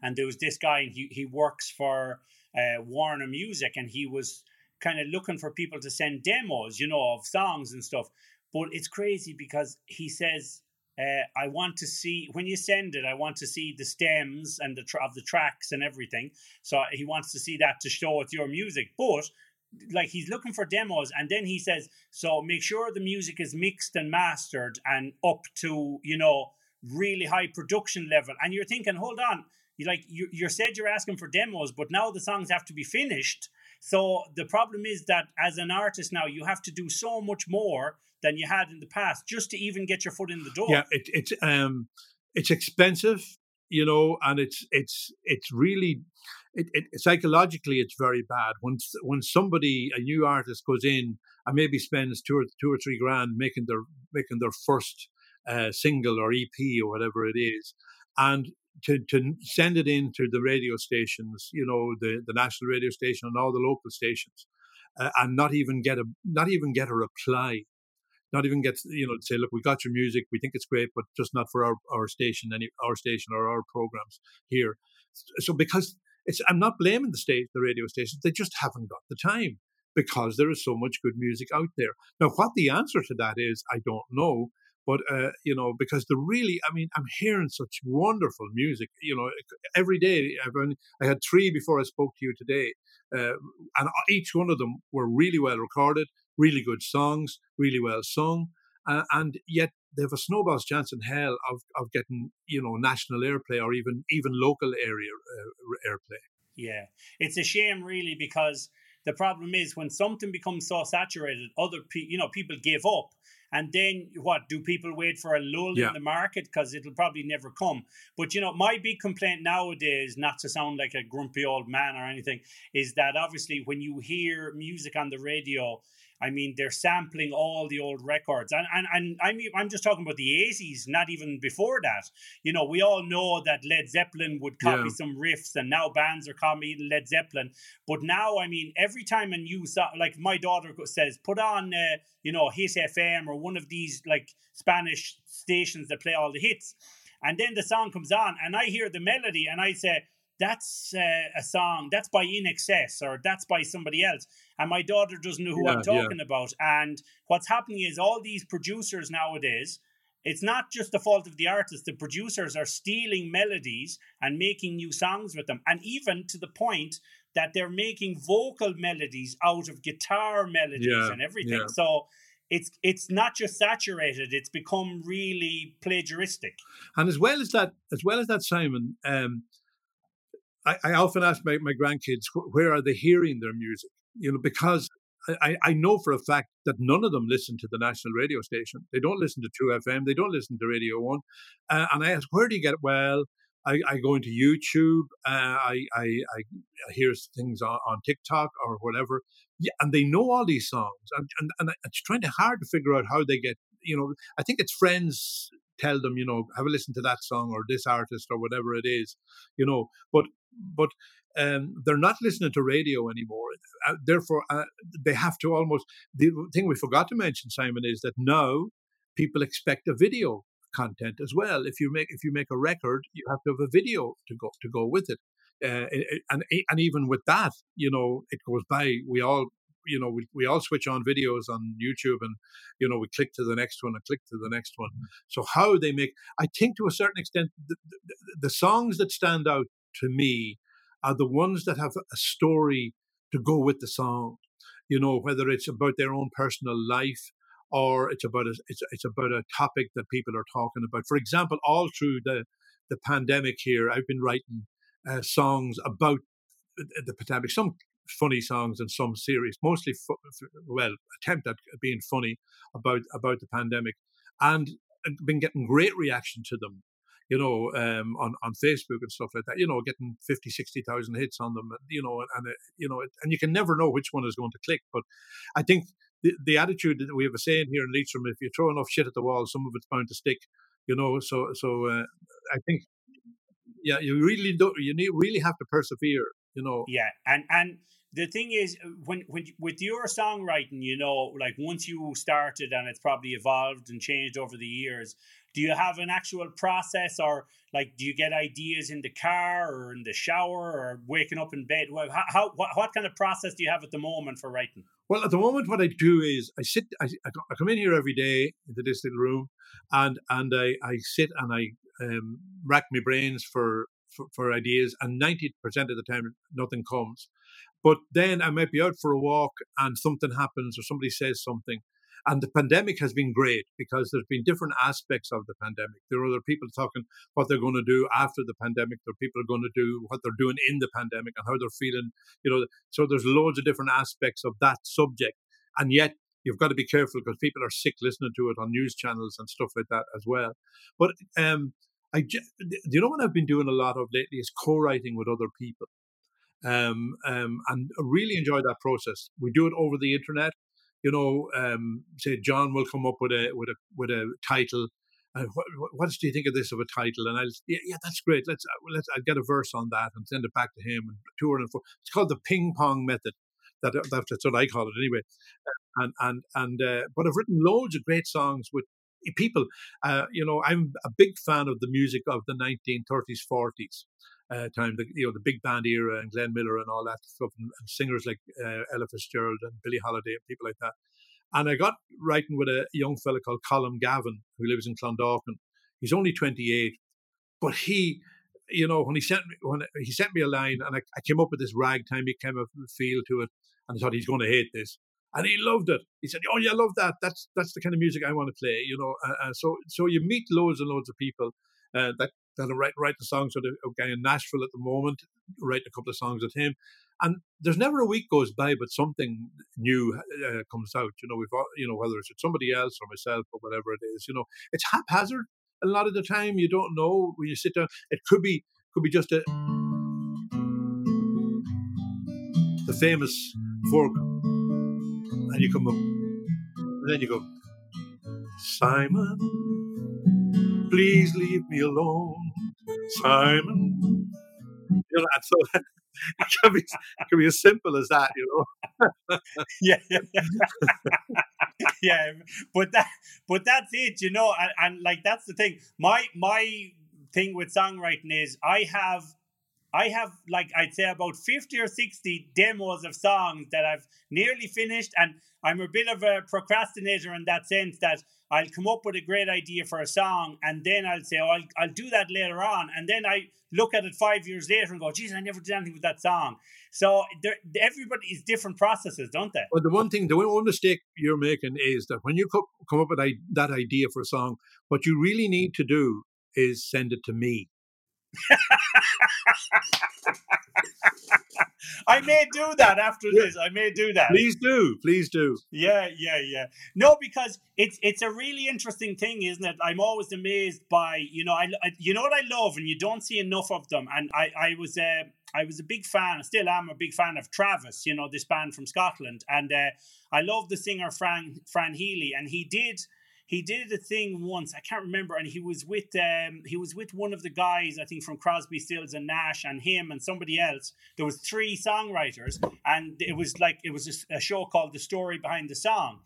Speaker 1: and there was this guy, and he he works for uh, Warner Music, and he was kind of looking for people to send demos, you know, of songs and stuff. But it's crazy because he says uh, I want to see when you send it. I want to see the stems and the tra- of the tracks and everything. So he wants to see that to show it's your music. But like he's looking for demos, and then he says, "So make sure the music is mixed and mastered and up to you know really high production level." And you're thinking, "Hold on." You like you, you said you're asking for demos, but now the songs have to be finished. So the problem is that as an artist now, you have to do so much more than you had in the past just to even get your foot in the door.
Speaker 2: Yeah, it, it's um, it's expensive, you know, and it's it's it's really it, it, psychologically it's very bad when when somebody a new artist goes in and maybe spends two or two or three grand making their making their first uh, single or EP or whatever it is, and to, to send it into the radio stations, you know, the, the national radio station and all the local stations, uh, and not even get a not even get a reply not even get you know say, look, we got your music, we think it's great, but just not for our our station, any our station or our programs here. So because it's, I'm not blaming the state, the radio stations, they just haven't got the time because there is so much good music out there. Now, what the answer to that is, I don't know. But uh, you know, because the really, I mean, I'm hearing such wonderful music. You know, every day. I've only, I had three before I spoke to you today, uh, and each one of them were really well recorded, really good songs, really well sung, uh, and yet they have a snowball's chance in hell of, of getting you know national airplay or even even local area uh, airplay.
Speaker 1: Yeah, it's a shame really because the problem is when something becomes so saturated, other pe- you know people give up. And then what do people wait for a lull yeah. in the market because it'll probably never come? But you know, my big complaint nowadays, not to sound like a grumpy old man or anything, is that obviously when you hear music on the radio, I mean, they're sampling all the old records, and and and I'm I'm just talking about the eighties, not even before that. You know, we all know that Led Zeppelin would copy yeah. some riffs, and now bands are copying Led Zeppelin. But now, I mean, every time a new song, like my daughter says, put on, uh, you know, Hit FM or one of these like Spanish stations that play all the hits, and then the song comes on, and I hear the melody, and I say that's uh, a song that's by INXS or that's by somebody else. And my daughter doesn't know who yeah, i'm talking yeah. about. And what's happening is all these producers nowadays it's not just the fault of the artist the producers are stealing melodies and making new songs with them. And even to the point that they're making vocal melodies out of guitar melodies yeah, and everything. so it's it's not just saturated it's become really plagiaristic.
Speaker 2: And as well as that as well as that simon um I, I often ask my, my grandkids, where are they hearing their music? You know, because I, I know for a fact that none of them listen to the national radio station. They don't listen to 2FM. They don't listen to Radio One. Uh, and I ask, where do you get it? Well, I, I go into YouTube. Uh, I, I, I hear things on, on TikTok or whatever. Yeah, and they know all these songs. And, and, and it's trying to hard to figure out how they get. You know, I think it's friends tell them, you know, have a listen to that song or this artist or whatever it is, you know. But but um, they're not listening to radio anymore. Uh, therefore, uh, they have to almost. The thing we forgot to mention, Simon, is that now people expect a video content as well. If you make if you make a record, you have to have a video to go to go with it. Uh, and and even with that, you know, it goes by. We all you know we, we all switch on videos on youtube and you know we click to the next one and click to the next one mm-hmm. so how they make i think to a certain extent the, the, the songs that stand out to me are the ones that have a story to go with the song. You know, whether it's about their own personal life or it's about a, it's it's about a topic that people are talking about. For example, all through the the pandemic here, I've been writing uh, songs about the pandemic. Some funny songs and some serious, mostly fu- well attempt at being funny about about the pandemic, and been getting great reaction to them you know, um, on, on Facebook and stuff like that, you know, getting 50, 60,000 hits on them, you know, and, and uh, you know, and you can never know which one is going to click. But I think the, the attitude that we have a saying here in Leitrim, if you throw enough shit at the wall, some of it's bound to stick, you know, so, so uh, I think, yeah, you really don't, you need, really have to persevere, you know.
Speaker 1: Yeah. And, and, the thing is when when with your songwriting you know like once you started and it's probably evolved and changed over the years do you have an actual process or like do you get ideas in the car or in the shower or waking up in bed? How, how what, what kind of process do you have at the moment for writing?
Speaker 2: Well at the moment what i do is i sit i, I come in here every day into this little room and and i i sit and i um, rack my brains for, for for ideas and 90% of the time nothing comes. But then i might be out for a walk and something happens or somebody says something and the pandemic has been great because there's been different aspects of the pandemic. There are other people talking what they're going to do after the pandemic. There are people going to do what they're doing in the pandemic and how they're feeling. You know, so there's loads of different aspects of that subject, and yet you've got to be careful because people are sick listening to it on news channels and stuff like that as well. But um, I, do you know what I've been doing a lot of lately is co-writing with other people. Um, um, and I really enjoy that process. We do it over the internet you know, um, say John will come up with a with a with a title. Uh, what, what do you think of this of a title? And I'll yeah, yeah that's great. Let's uh, let's I'll get a verse on that and send it back to him and two and four. It's called the ping pong method. That, that's what I call it anyway. And and and uh, but I've written loads of great songs with people. Uh, you know, I'm a big fan of the music of the 1930s, 40s uh, time, the you know the big band era and Glenn Miller and all that stuff, and, and singers like uh, Ella Fitzgerald and Billie Holiday and people like that. And I got writing with a young fella called Colin Gavin who lives in Clondalkin. He's only 28, but he, you know, when he sent me when he sent me a line, and I, I came up with this ragtime kind of feel to it, and I thought he's going to hate this. And he loved it. He said, "Oh, yeah, I love that. That's that's the kind of music I want to play." You know, uh, uh, so so you meet loads and loads of people uh, that that'll write write the songs with a, guy in Nashville at the moment, writing a couple of songs with him. And there's never a week goes by but something new uh, comes out. You know, we've you know whether it's somebody else or myself or whatever it is. You know, it's haphazard a lot of the time. You don't know when you sit down. It could be could be just a the famous fork, and you come up, and then you go, Simon, please leave me alone. Simon. You know, so it can be it can be as simple as that, you
Speaker 1: know. yeah, yeah, yeah. But that, but that's it, you know, and, and like that's the thing. My my thing with songwriting is I have I have like I'd say about 50 or 60 demos of songs that I've nearly finished and I'm a bit of a procrastinator in that sense that I'll come up with a great idea for a song and then I'll say, oh, I'll, I'll do that later on. And then I look at it five years later and go, geez, I never did anything with that song. So everybody is different processes, don't they?
Speaker 2: Well, the one thing, the one mistake you're making is that when you come up with that idea for a song, what you really need to do is send it to me.
Speaker 1: I may do that after this. I may do that.
Speaker 2: Please do. Please do.
Speaker 1: Yeah, yeah, yeah. No, because it's it's a really interesting thing, isn't it? I'm always amazed by you know I, I you know what I love, and you don't see enough of them. And I I was uh, I was a big fan, I still am a big fan of Travis. You know this band from Scotland, and uh, I love the singer Fran Fran Healy, and he did he did a thing once. I can't remember, and he was with um, he was with one of the guys I think from Crosby, Stills and Nash, and him and somebody else. There was three songwriters, and it was like it was a, a show called The Story Behind the Song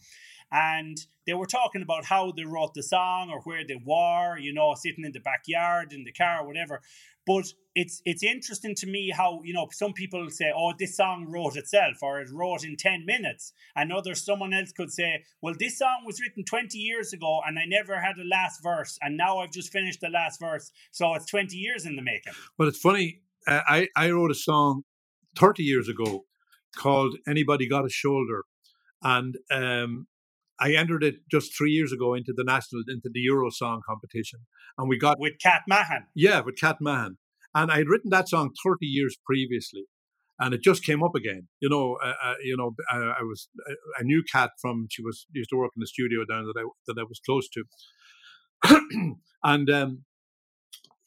Speaker 1: and they were talking about how they wrote the song or where they were, you know, sitting in the backyard in the car whatever. But it's it's interesting to me how you know some people say, "Oh, this song wrote itself," or "It wrote in ten minutes," and others, someone else could say, "Well, this song was written twenty years ago, and I never had a last verse, and now I've just finished the last verse, so it's twenty years in the making."
Speaker 2: Well, it's funny. Uh, I I wrote a song thirty years ago called "Anybody Got a Shoulder," and um, I entered it just three years ago into the national into the Euro song competition, and we got
Speaker 1: with Cat Mahan.
Speaker 2: Yeah, with Cat Mahan, and I had written that song thirty years previously, and it just came up again. You know, uh, uh, you know, uh, I was I knew Cat from she was used to work in the studio down that I that I was close to, and um,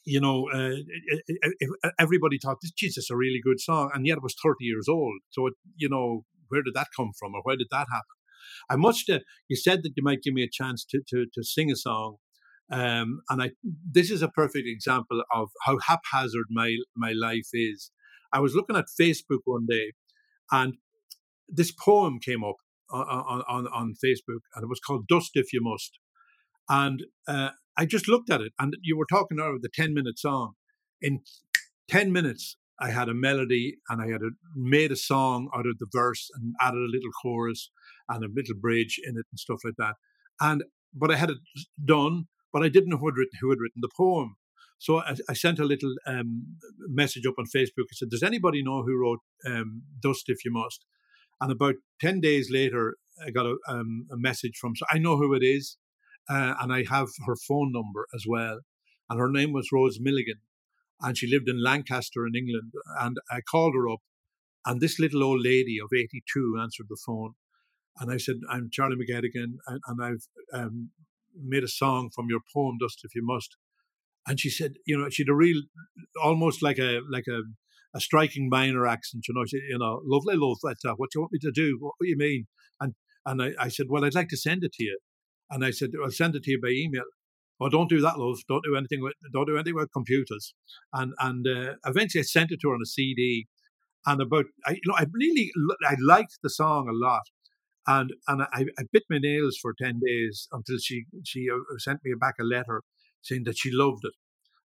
Speaker 2: you know, uh, everybody thought this Jesus a really good song, and yet it was thirty years old. So it, you know, where did that come from, or where did that happen? I must. Uh, you said that you might give me a chance to to, to sing a song, um, and I. This is a perfect example of how haphazard my my life is. I was looking at Facebook one day, and this poem came up on on on, Facebook, and it was called "Dust If You Must," and uh, I just looked at it, and you were talking out of the ten minute song. In ten minutes, I had a melody, and I had a, made a song out of the verse, and added a little chorus and a little bridge in it and stuff like that. And but I had it done, but I didn't know who had written, who had written the poem. So I, I sent a little um, message up on Facebook. I said, "Does anybody know who wrote um, Dust If You Must?" And about ten days later, I got a, um, a message from. So I know who it is, uh, and I have her phone number as well. And her name was Rose Milligan, and she lived in Lancaster in England. And I called her up, and this little old lady of eighty-two answered the phone, and I said, "I'm Charlie McGettigan, and, and I've um, made a song from your poem, Dust If You Must." and she said, you know, she had a real, almost like a like a, a striking minor accent. You know, she, you know, lovely love. What do you want me to do? What, do you mean? And and I, I said, well, I'd like to send it to you. And I said, I'll send it to you by email. Oh, don't do that, love. Don't do anything with don't do anything with computers. And and uh, eventually I sent it to her on a CD. And about I you know I really I liked the song a lot. And and I, I bit my nails for ten days until she she uh, sent me back a letter saying that she loved it,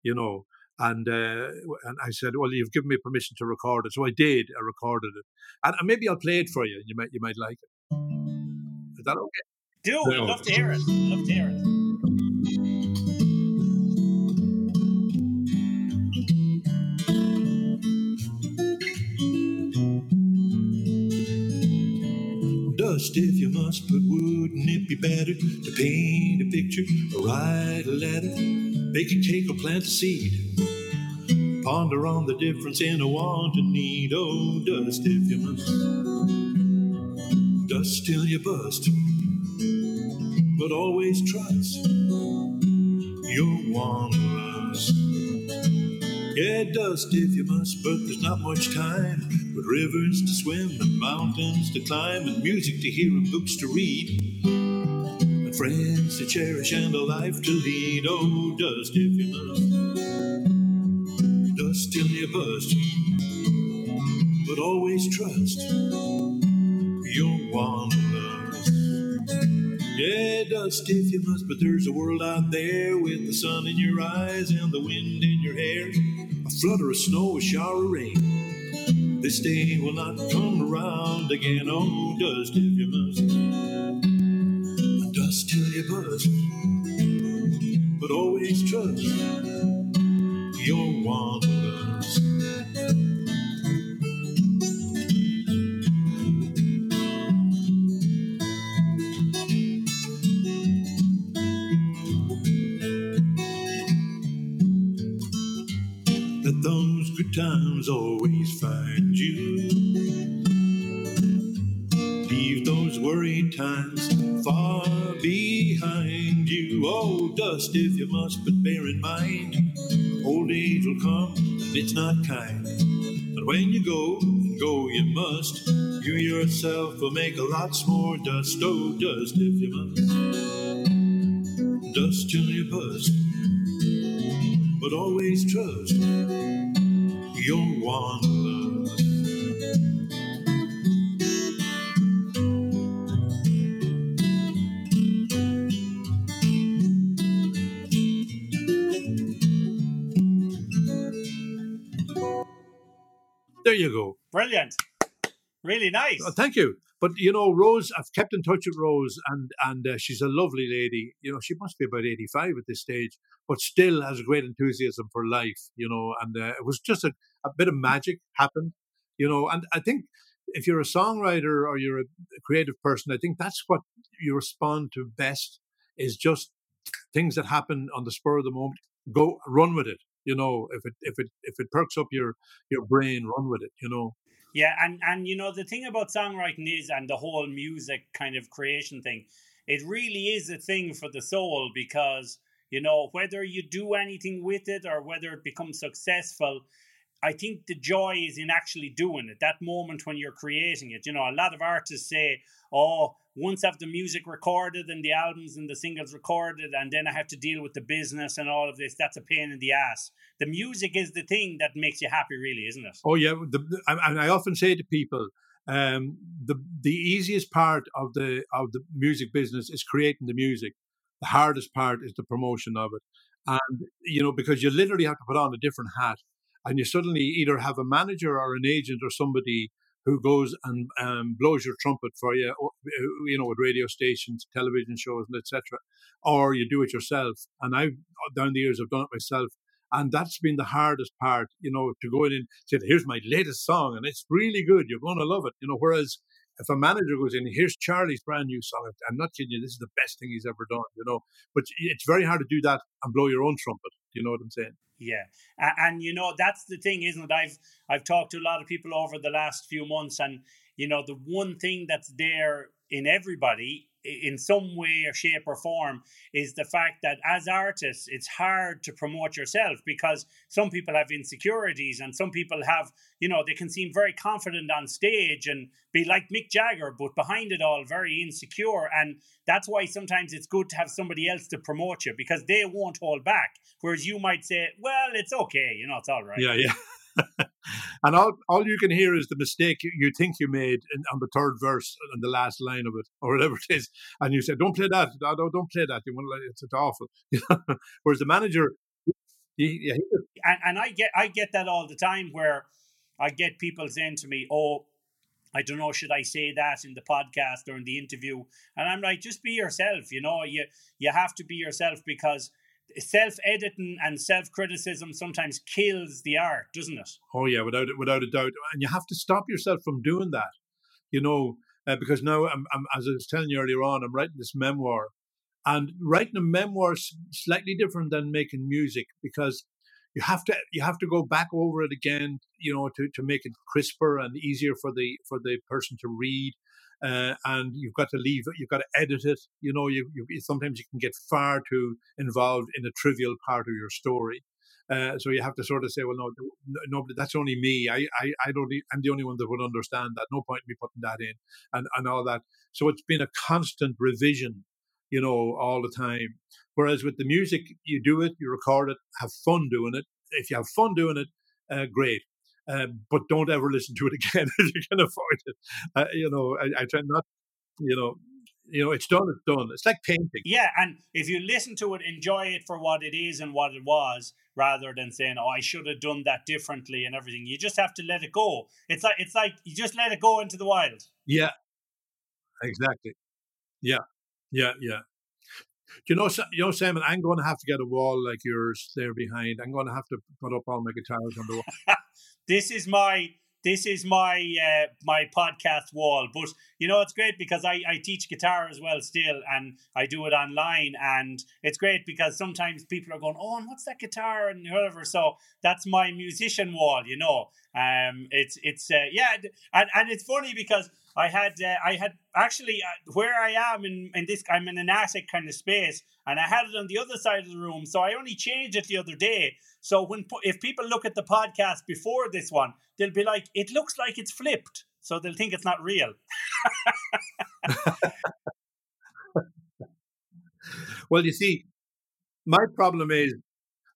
Speaker 2: you know. And uh, and I said, well, you've given me permission to record it, so I did. I recorded it, and, and maybe I'll play it for you. You might you might like it. Is that okay?
Speaker 1: Do no. love to hear it. Love to hear it.
Speaker 3: Dust if you must, but wouldn't it be better to paint a picture or write a letter? Bake a cake or plant a seed. Ponder on the difference in a want and need. Oh, dust if you must. Dust till you bust. But always trust your wanderlust. Yeah, dust if you must, but there's not much time. With rivers to swim and mountains to climb and music to hear and books to read. And friends to cherish and a life to lead. Oh, dust if you must. Dust till you bust. But always trust your wanderlust. Yeah, dust if you must, but there's a world out there with the sun in your eyes and the wind in your hair a flutter of snow, a shower of rain. This day will not come around again. Oh, dust if you must, dust till you bust, but always trust your wanderlust. times always find you. Leave those worried times far behind you. Oh, dust if you must, but bear in mind, old age will come and it's not kind. But when you go, and go you must. You yourself will make a lot more dust. Oh, dust if you must. Dust till you bust. But always trust your wanderlust.
Speaker 2: There you go.
Speaker 1: Brilliant. Really nice.
Speaker 2: Oh, thank you. But you know, Rose, I've kept in touch with Rose, and and uh, she's a lovely lady. You know, she must be about eighty five at this stage, but still has a great enthusiasm for life. You know, and uh, it was just a, a bit of magic happened. You know, and I think if you're a songwriter or you're a creative person, I think that's what you respond to best is just things that happen on the spur of the moment. Go run with it. You know, if it if it if it perks up your your brain, run with it. You know.
Speaker 1: Yeah, and and you know the thing about songwriting is, and the whole music kind of creation thing, it really is a thing for the soul because you know whether you do anything with it or whether it becomes successful, I think the joy is in actually doing it. That moment when you're creating it. You know, a lot of artists say, "Oh, once I have the music recorded and the albums and the singles recorded, and then I have to deal with the business and all of this. That's a pain in the ass." The music is the thing that makes you happy, really, isn't it?
Speaker 2: Oh yeah, the, and I often say to people, um, the the easiest part of the of the music business is creating the music. The hardest part is the promotion of it. And, you know, because you literally have to put on a different hat and you suddenly either have a manager or an agent or somebody who goes and um, blows your trumpet for you, you know, with radio stations, television shows, and etc., or you do it yourself. And I've down the years I've done it myself, and that's been the hardest part, you know, to go in and say, "Here's my latest song, and it's really good. You're going to love it," you know. Whereas if a manager goes in, here's Charlie's brand new song. I'm not kidding you, this is the best thing he's ever done, you know. But it's very hard to do that and blow your own trumpet. Do You know what I'm saying?
Speaker 1: Yeah, and, you know that's the thing, isn't it? I've I've talked to a lot of people over the last few months, and you know the one thing that's there in everybody in some way or shape or form is the fact that as artists it's hard to promote yourself because some people have insecurities and some people have you know they can seem very confident on stage and be like Mick Jagger but behind it all very insecure. And that's why sometimes it's good to have somebody else to promote you because they won't hold back. Whereas you might say well it's okay you know it's all right.
Speaker 2: Yeah yeah and all, all you can hear is the mistake you think you made in, on the third verse uh, and the last line of it, or whatever it is. And you say, "Don't play that! No, don't play that! It's, it's awful." Whereas the manager, he, he,
Speaker 1: and, and I get I get that all the time where I get people saying to me, "Oh." I don't know, should I say that in the podcast or in the interview? And I'm like, just be yourself, you know, you you have to be yourself because self editing and self criticism sometimes kills the art, doesn't it?
Speaker 2: Oh yeah, without without a doubt, and you have to stop yourself from doing that. You know, uh, because now I'm, I'm, as I was telling you earlier on, I'm writing this memoir, and writing a memoir is slightly different than making music because you have to you have to go back over it again, you know, to, to make it crisper and easier for the for the person to read uh, and you've got to leave it, you've got to edit it. You know, you, you sometimes you can get far too involved in a trivial part of your story. Uh, so you have to sort of say, well, no, no, that's only me. I, I, I don't. I'm the only one that would understand that. No point in me putting that in, and and all that. So it's been a constant revision, you know, all the time. Whereas with the music, you do it, you record it, have fun doing it. If you have fun doing it, uh, great. Um, but don't ever listen to it again if you can avoid it. Uh, you know, I, I try not, you know, you know, it's done, it's done. It's like painting.
Speaker 1: Yeah, and if you listen to it, enjoy it for what it is and what it was, rather than saying, "Oh, I should have done that differently" and everything. You just have to let it go. It's like it's like you just let it go into the wild.
Speaker 2: Yeah, exactly. Yeah, yeah, yeah. You know, you know, Simon. I'm going to have to get a wall like yours there behind. I'm going to have to put up all my guitars on the wall.
Speaker 1: this is my this is my uh, my podcast wall. But you know, it's great because I, I teach guitar as well still, and I do it online, and it's great because sometimes people are going, "Oh, and what's that guitar?" and whatever. So that's my musician wall. You know, um, it's it's uh, yeah, and and it's funny because I had uh, I had actually uh, where I am in in this I'm in an attic kind of space, and I had it on the other side of the room. So I only changed it the other day. So when if people look at the podcast before this one, they'll be like, "It looks like it's flipped," so they'll think it's not real.
Speaker 2: well, you see, my problem is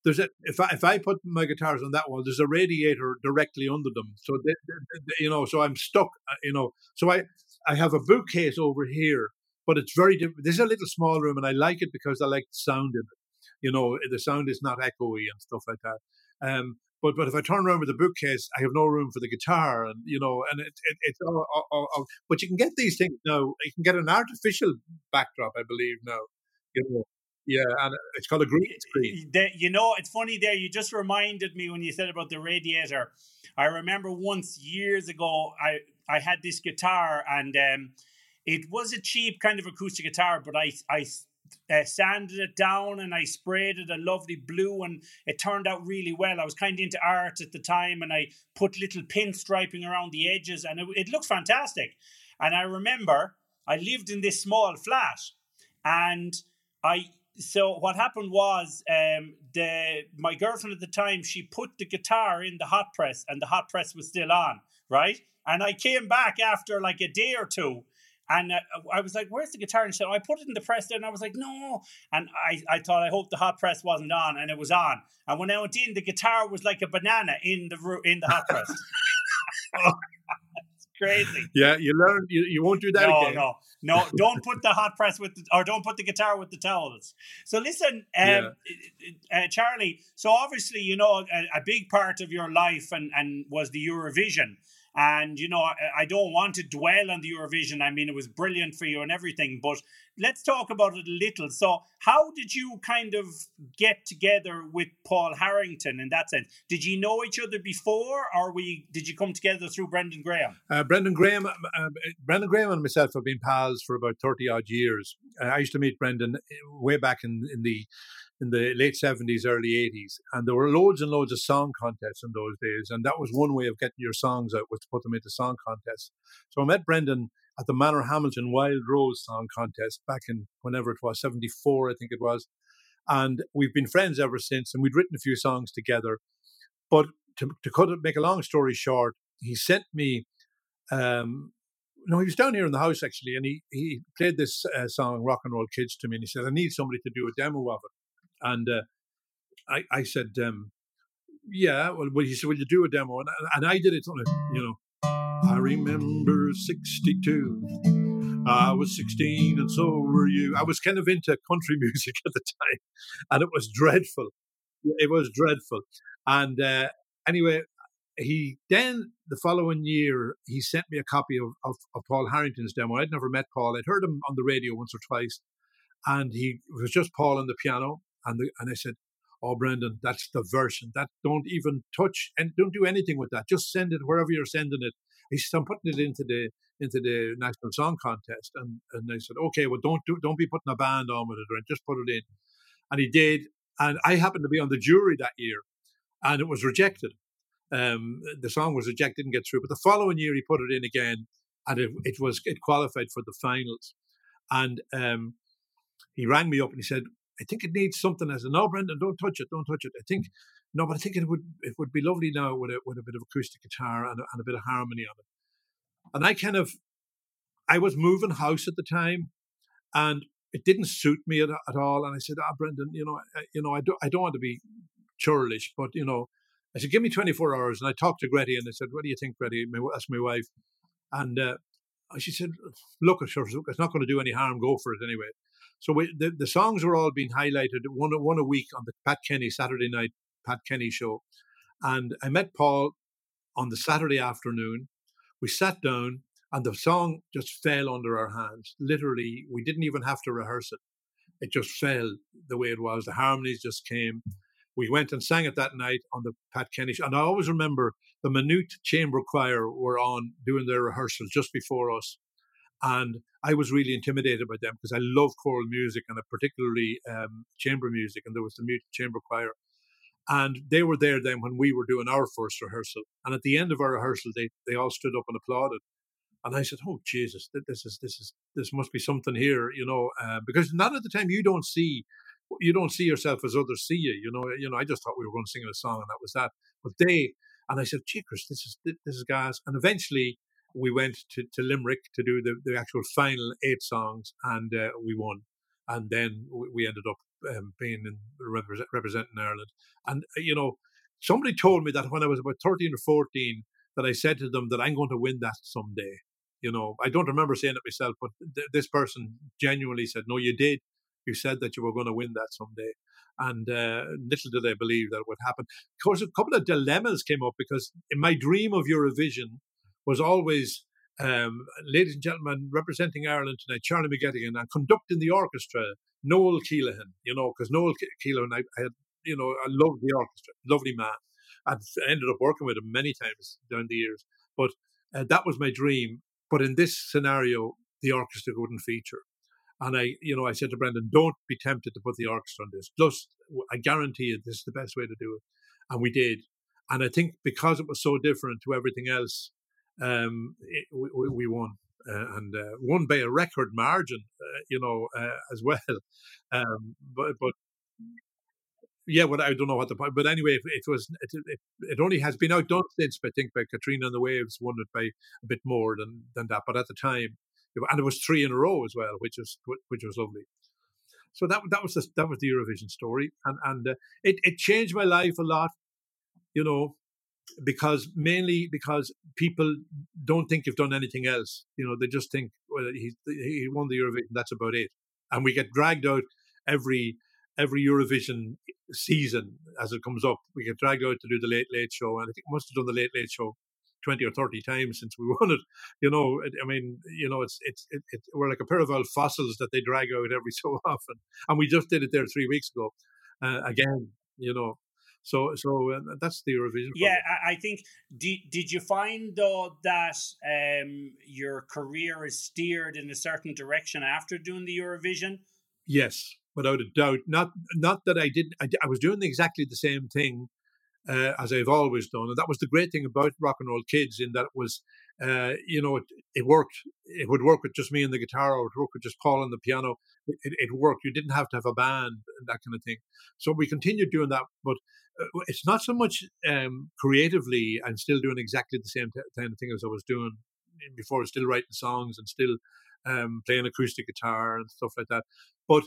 Speaker 2: there's a if I if I put my guitars on that one, there's a radiator directly under them. So they, they, they, you know, so I'm stuck. Uh, you know, so I I have a bookcase over here, but it's very different. This is a little small room, and I like it because I like the sound in it. You know, the sound is not echoey and stuff like that. Um, but but if I turn around with the bookcase, I have no room for the guitar, and you know, and it, it it's all, all, all, But you can get these things now. You can get an artificial backdrop, I believe now. You know, yeah, and it's called a green screen.
Speaker 1: You know, it's funny there. You just reminded me when you said about the radiator. I remember once years ago, I I had this guitar, and um, it was a cheap kind of acoustic guitar, but I I uh, sanded it down and I sprayed it a lovely blue, and it turned out really well. I was kind of into art at the time, and I put little pinstriping around the edges, and it, it looked fantastic. And I remember I lived in this small flat, and I so what happened was um, the my girlfriend at the time she put the guitar in the hot press and the hot press was still on right and i came back after like a day or two and uh, I was like, "Where's the guitar?" And so I put it in the press there, and I was like, "No." And I, I thought, I hope the hot press wasn't on, and it was on. And when I went in, the guitar was like a banana in the in the hot press. it's crazy.
Speaker 2: Yeah, you learn. You, you won't do that
Speaker 1: no,
Speaker 2: again.
Speaker 1: No, No, don't put the hot press with, the, or don't put the guitar with the towels. So listen, um, yeah. uh, Charlie. So obviously, you know, a, a, big part of your life and and was the Eurovision. And, you know, I, I don't want to dwell on the Eurovision. I mean, it was brilliant for you and everything, but let's talk about it a little. So, how did you kind of get together with Paul Harrington in that sense? Did you know each other before, or we did you come together through Brendan Graham?
Speaker 2: Uh, Brendan Graham, uh, uh Brendan Graham, and myself have been pals for about thirty odd years. Uh, I used to meet Brendan way back in in the in the late 70s, early 80s. And there were loads and loads of song contests in those days. And that was one way of getting your songs out, was to put them into song contests. So I met Brendan at the Manorhamilton Wild Rose Song Contest back in whenever it was, 74, I think it was. And we've been friends ever since. And we'd written a few songs together. But to, to cut it, make a long story short, he sent me um, no, he was down here in the house actually, and he he played this uh, song "Rock and Roll Kids" to me, and he said, "I need somebody to do a demo of it." And uh, I, I said, um, yeah, well, well, he said, will you do a demo? And, and I did it on a, you know, remember 62. I was 16 and so were you. I was kind of into country music at the time and it was dreadful. It was dreadful. And uh, anyway, he then the following year he sent me a copy of, of, of, Paul Harrington's demo. I'd never met Paul. I'd heard him on the radio once or twice, and he was just Paul on the piano. And the, and I said, "Oh, Brendan, that's the version. That don't even touch and don't do anything with that. Just send it wherever you're sending it." He said, "I'm putting it into the into the national song contest." And and I said, "Okay, well, don't do don't be putting a band on with it, or just put it in." And he did. And I happened to be on the jury that year, and it was rejected. Um, the song was rejected, didn't get through. But the following year, he put it in again, and it, it was it qualified for the finals. And um, he rang me up and he said, I think it needs something. I said, no, Brendan, don't touch it, don't touch it. I think, no, but I think it would it would be lovely now with a with a bit of acoustic guitar and a, and a bit of harmony on it. And I kind of, I was moving house at the time, and it didn't suit me at, at all. And I said, ah, Brendan, you know, I, you know, I don't I don't want to be churlish, but you know, I said, give me 24 hours. And I talked to Gretty and I said, what do you think, Gretty? That's my wife. And uh, she said, look, it's not going to do any harm. Go for it anyway. So we, the, the songs were all being highlighted one, one a week on the Pat Kenny Saturday night Pat Kenny show. And I met Paul on the Saturday afternoon. We sat down and the song just fell under our hands. Literally, we didn't even have to rehearse it. It just fell the way it was. The harmonies just came. We went and sang it that night on the Pat Kenny show. And I always remember the Maynooth Chamber Choir were on doing their rehearsals just before us. And I was really intimidated by them because I love choral music and particularly um, chamber music. And there was the Maynooth Chamber Choir. And they were there then when we were doing our first rehearsal. And at the end of our rehearsal, they, they all stood up and applauded. And I said, "Oh Jesus, this is this is this must be something here, you know." Uh, because not at the time you don't see you don't see yourself as others see you. You know, you know. I just thought we were going to sing a song, and that was that. But they and I said, "Gee, Chris, this is this is gas." And eventually, we went to, to Limerick to do the, the actual final eight songs, and uh, we won. And then we ended up um, being in represent, representing Ireland. And uh, you know, somebody told me that when I was about thirteen or fourteen, that I said to them that I'm going to win that someday. You know, I don't remember saying it myself, but th- this person genuinely said, "No, you did. You said that you were going to win that someday." And uh, little did I believe that would happen. Of course, a couple of dilemmas came up because in my dream of Eurovision, was always, um, ladies and gentlemen, representing Ireland tonight, Charlie McGettigan, and conducting the orchestra, Noel Kelehan, you know, because Noel Kelehan, I, I, had, you know, I loved the orchestra, lovely man. I ended up working with him many times down the years, but uh, that was my dream. But in this scenario, the orchestra wouldn't feature. And I, you know, I said to Brendan, don't be tempted to put the orchestra on this. Just, I guarantee you, this is the best way to do it. And we did. And I think because it was so different to everything else, um, it, we, we, won. Uh, and uh, won by a record margin, uh, you know, uh, as well. Um, but, but yeah, but I don't know what the point. But anyway, it, was it, it, it, only has been outdone since. I think by Katrina and the Waves won it by a bit more than than that. But at the time, and it was three in a row as well, which was which was lovely. So that that was the, that was the Eurovision story, and and uh, it it changed my life a lot. You know, because mainly because people don't think you've done anything else. You know, they just think, well, he he won the Eurovision, that's about it. And we get dragged out every every Eurovision season as it comes up. We get dragged out to do the Late Late Show, and I think must have done the Late Late Show 20 or 30 times since we won it you know i mean you know it's it's it, it, we're like a pair of old fossils that they drag out every so often and we just did it there three weeks ago uh, again you know so so uh, that's the Eurovision.
Speaker 1: Yeah, I, I think. Did did you find though that um, your career is steered in a certain direction after doing the Eurovision?
Speaker 2: Yes, without a doubt. Not not that I did. I, I was doing exactly the same thing uh, as I've always done. And that was the great thing about Rock and Roll Kids, in that it was, uh, you know, it, it, worked. It would work with just me and the guitar, or it would work with just Paul and the piano. It, it, worked. You didn't have to have a band and that kind of thing. So we continued doing that, but uh, it's not so much um, creatively. I'm still doing exactly the same kind of thing as I was doing before. Still writing songs and still um, playing acoustic guitar and stuff like that. But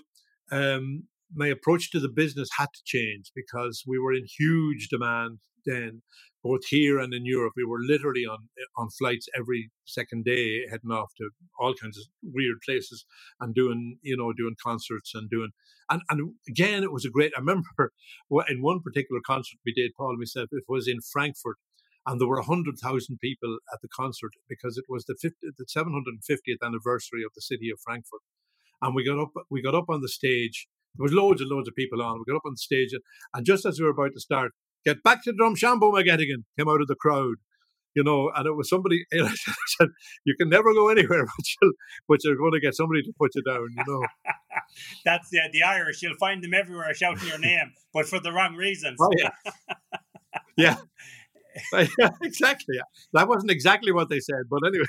Speaker 2: um, my approach to the business had to change because we were in huge demand then, both here and in Europe. We were literally on eh, on flights every second day, heading off to all kinds of weird places and doing you know doing concerts and doing and and again it was a great. I remember in one particular concert we did, Paul and myself. It was in Frankfurt. And there were 100,000 people at the concert because it was the, 50, the 750th anniversary of the city of Frankfurt. And we got up, we got up on the stage there was loads and loads of people on. We got up on the stage, and, and just as we were about to start, get back to Drumshanbo, McGettigan, came out of the crowd. You know, and it was somebody. I said, "You can never go anywhere, but, you you're going to get somebody to put you down." You know,
Speaker 1: that's the the Irish. You'll find them everywhere shouting your name, but for the wrong reasons.
Speaker 2: Oh, yeah, yeah. yeah, exactly. Yeah. That wasn't exactly what they said, but anyway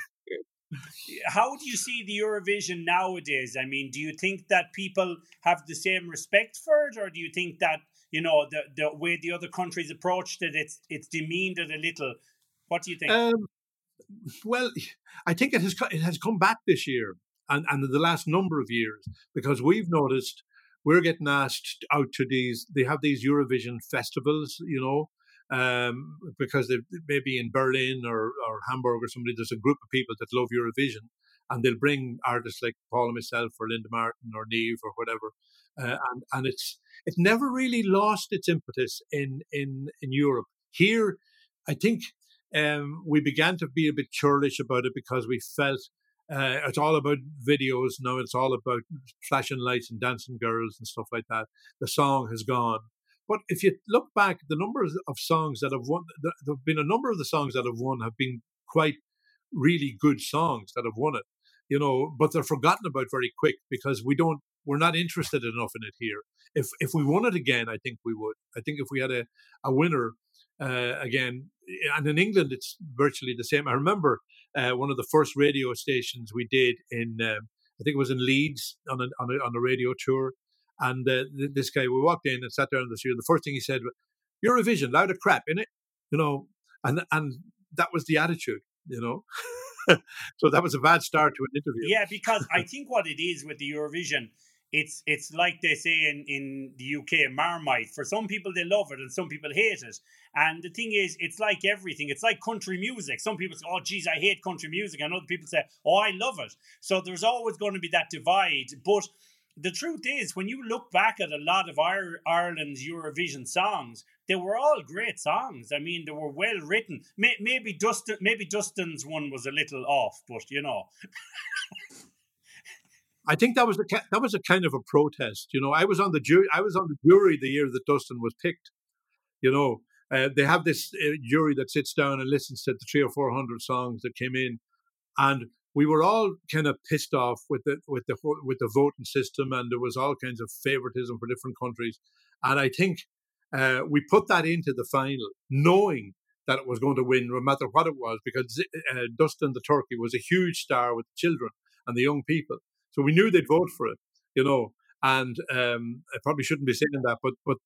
Speaker 1: how do you see the Eurovision nowadays? I mean, do you think that people have the same respect for it, or do you think that you know the the way the other countries approached it, it's it's demeaned it a little? What do you think? Um,
Speaker 2: well, I think it has it has come back this year, and and the last number of years because we've noticed we're getting asked out to these. They have these Eurovision festivals, you know, um, because they maybe in Berlin or, or Hamburg or somebody, there's a group of people that love Eurovision, and they'll bring artists like Paul and myself or Linda Martin or Niamh or whatever, uh, and and it's it never really lost its impetus in in in Europe. Here, I think um, we began to be a bit churlish about it because we felt. Uh, it's all about videos now. It's all about flashing lights and dancing girls and stuff like that. The song has gone, but if you look back, the numbers of songs that have won, there have been a number of the songs that have won have been quite really good songs that have won it, you know, but they're forgotten about very quick because we don't, we're not interested enough in it here. If if we won it again, I think we would. I think if we had a, a winner uh, again, and in England, it's virtually the same. I remember uh, one of the first radio stations we did in, um, I think it was in Leeds on a, on a, on a radio tour. And uh, this guy, we walked in and sat down in the studio. The first thing he said, "Eurovision, loud of crap, in it," you know, and and that was the attitude, you know. so that was a bad start to an interview.
Speaker 1: Yeah, because I think what it is with the Eurovision, it's it's like they say in in the UK, Marmite. For some people, they love it, and some people hate it. And the thing is, it's like everything. It's like country music. Some people say, "Oh, geez, I hate country music," and other people say, "Oh, I love it." So there's always going to be that divide, but the truth is, when you look back at a lot of Ireland's Eurovision songs, they were all great songs. I mean, they were well written. Maybe Dustin, maybe Dustin's one was a little off, but you know.
Speaker 2: I think that was a that was a kind of a protest. You know, I was on the jury. I was on the jury the year that Dustin was picked. You know, uh, they have this uh, jury that sits down and listens to the three or four hundred songs that came in, and we were all kind of pissed off with the with the with the voting system, and there was all kinds of favoritism for different countries. And I think uh, we put that into the final, knowing that it was going to win, no matter what it was, because uh, Dustin the Turkey was a huge star with the children and the young people, so we knew they'd vote for it, you know and um, I probably shouldn't be saying that, but but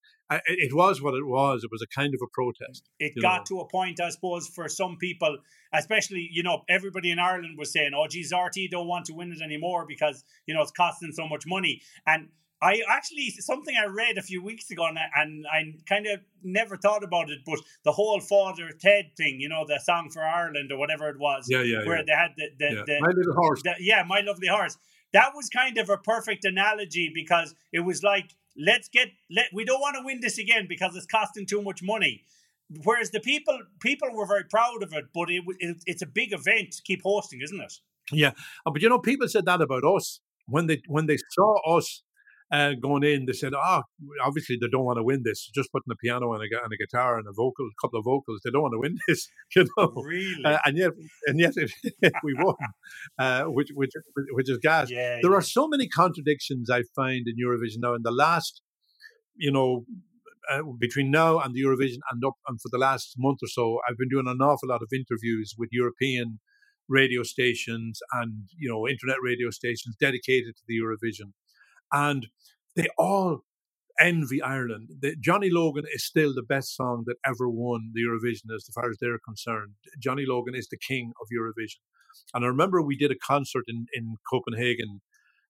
Speaker 2: it was what it was. It was a kind of a protest.
Speaker 1: It got know. to a point, I suppose, for some people, especially you know, everybody in Ireland was saying, "Oh, geez, RTÉ don't want to win it anymore because you know it's costing so much money." And I actually something I read a few weeks ago, and I, and I kind of never thought about it, but the whole Father Ted thing, you know, the song for Ireland or whatever it was,
Speaker 2: Yeah, yeah,
Speaker 1: where
Speaker 2: yeah.
Speaker 1: they had the, the,
Speaker 2: yeah.
Speaker 1: the
Speaker 2: My little horse.
Speaker 1: the- yeah, my lovely horse. That was kind of a perfect analogy because it was like, let's get let we don't want to win this again because it's costing too much money. Whereas the people people were very proud of it, but it, it it's a big event to keep hosting, isn't it?
Speaker 2: Yeah, uh, but you know, people said that about us when they when they saw us uh, going in. They said, "Ah, obviously they don't want to win this. Just putting a piano and a, and a guitar and a vocal, a couple of vocals. They don't want to win this, you know."
Speaker 1: Really?
Speaker 2: Uh, and yet, and yet, we won, uh, which which which is gas.
Speaker 1: yeah.
Speaker 2: There
Speaker 1: yeah.
Speaker 2: are so many contradictions I find in Eurovision now. In the last, you know, uh, between now and the Eurovision and up and for the last month or so, I've been doing an awful lot of interviews with European radio stations and you know internet radio stations dedicated to the Eurovision, and they all envy Ireland. The, Johnny Logan is still the best song that ever won the Eurovision, as far as they're concerned. Johnny Logan is the king of Eurovision. And I remember we did a concert in, in Copenhagen,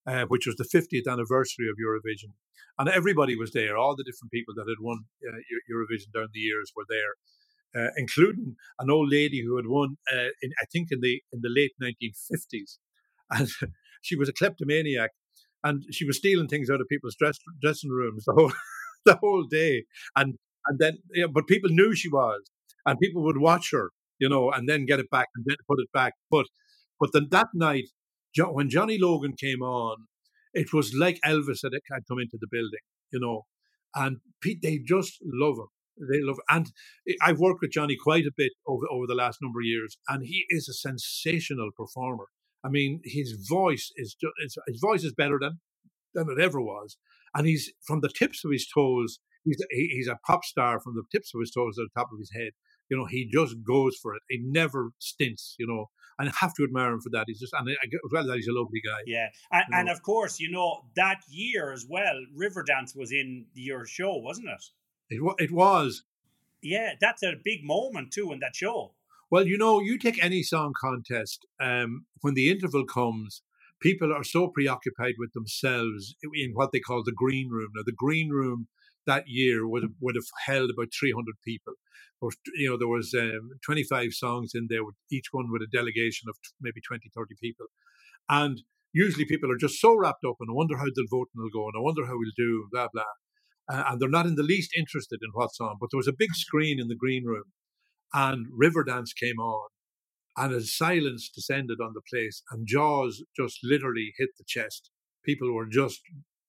Speaker 2: uh, which was the 50th anniversary of Eurovision. And everybody was there. All the different people that had won uh, Eurovision down the years were there, uh, including an old lady who had won, uh, in, I think, in the in the late 1950s. And she was a kleptomaniac, and she was stealing things out of people's dress, dressing rooms the whole the whole day. And and then, but people knew she was, and people would watch her, you know, and then get it back and then put it back. But but then that night, when Johnny Logan came on, it was like Elvis had, had come into the building, you know, and Pete, they just love him. They love, and I've worked with Johnny quite a bit over over the last number of years, and he is a sensational performer. I mean, his voice is just, his voice is better than than it ever was, and he's from the tips of his toes. He's he's a pop star from the tips of his toes to the top of his head. You know, he just goes for it. He never stints. You know, and I have to admire him for that. He's just, and as well that he's a lovely guy.
Speaker 1: Yeah, and,
Speaker 2: you
Speaker 1: and of course, you know that year as well, Riverdance was in your show, wasn't it?
Speaker 2: It, it was.
Speaker 1: Yeah, that's a big moment too in that show.
Speaker 2: Well, you know, you take any song contest, um, when the interval comes, people are so preoccupied with themselves in what they call the green room. Now, the green room that year would have, would have held about 300 people. Or, you know, there was um, 25 songs in there, with each one with a delegation of maybe 20, 30 people. And usually people are just so wrapped up and I wonder how the voting will go and I wonder how we'll do, blah, blah. Uh, and they're not in the least interested in what's on. But there was a big screen in the green room and Riverdance came on, and as silence descended on the place, and Jaws just literally hit the chest. People were just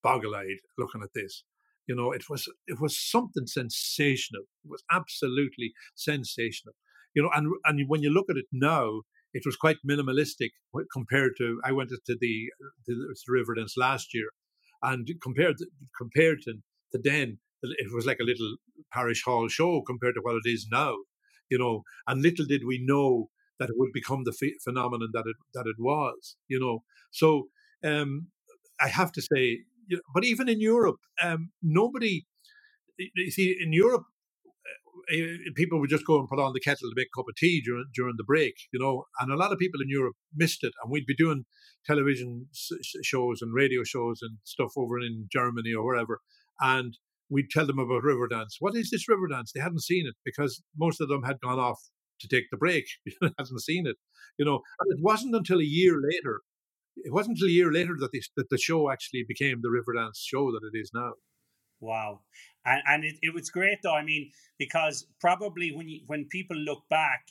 Speaker 2: boggle-eyed looking at this. You know, it was it was something sensational. It was absolutely sensational. You know, and and when you look at it now, it was quite minimalistic compared to. I went to the to the Riverdance last year, and compared to, compared to, to then, it was like a little parish hall show compared to what it is now you know, and little did we know that it would become the phe- phenomenon that it that it was, you know. So um, I have to say, you know, but even in Europe, um, nobody. You see, in Europe, uh, uh, people would just go and put on the kettle to make a cup of tea during during the break, you know. And a lot of people in Europe missed it, and we'd be doing television shows and radio shows and stuff over in Germany or wherever, and we'd tell them about Riverdance. What is this Riverdance? They hadn't seen it because most of them had gone off to take the break. hadn't seen it, you know. And it wasn't until a year later. It wasn't until a year later that, this, that the show actually became the Riverdance show that it is now.
Speaker 1: Wow, and and it, it was great though. I mean, because probably when you, when people look back,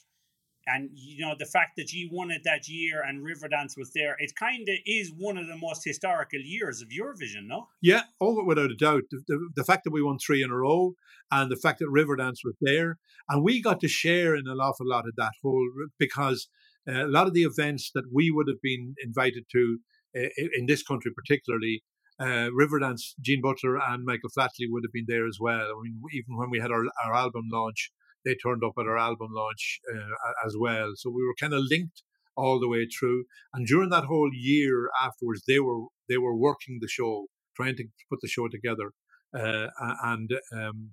Speaker 1: and you know the fact that you won it that year and Riverdance was there, it kind of is one of the most historical years of Eurovision, no?
Speaker 2: Yeah, oh, without a doubt. The, the, the fact that we won three in a row and the fact that Riverdance was there. And we got to share in an awful lot of that whole, because uh, a lot of the events that we would have been invited to uh, in this country, particularly, uh, Riverdance, Jean Butler and Michael Flatley would have been there as well. I mean, even when we had our, our album launch, they turned up at our album launch uh, as well. So we were kind of linked all the way through. And during that whole year afterwards, they were they were working the show, trying to put the show together. Uh, and um,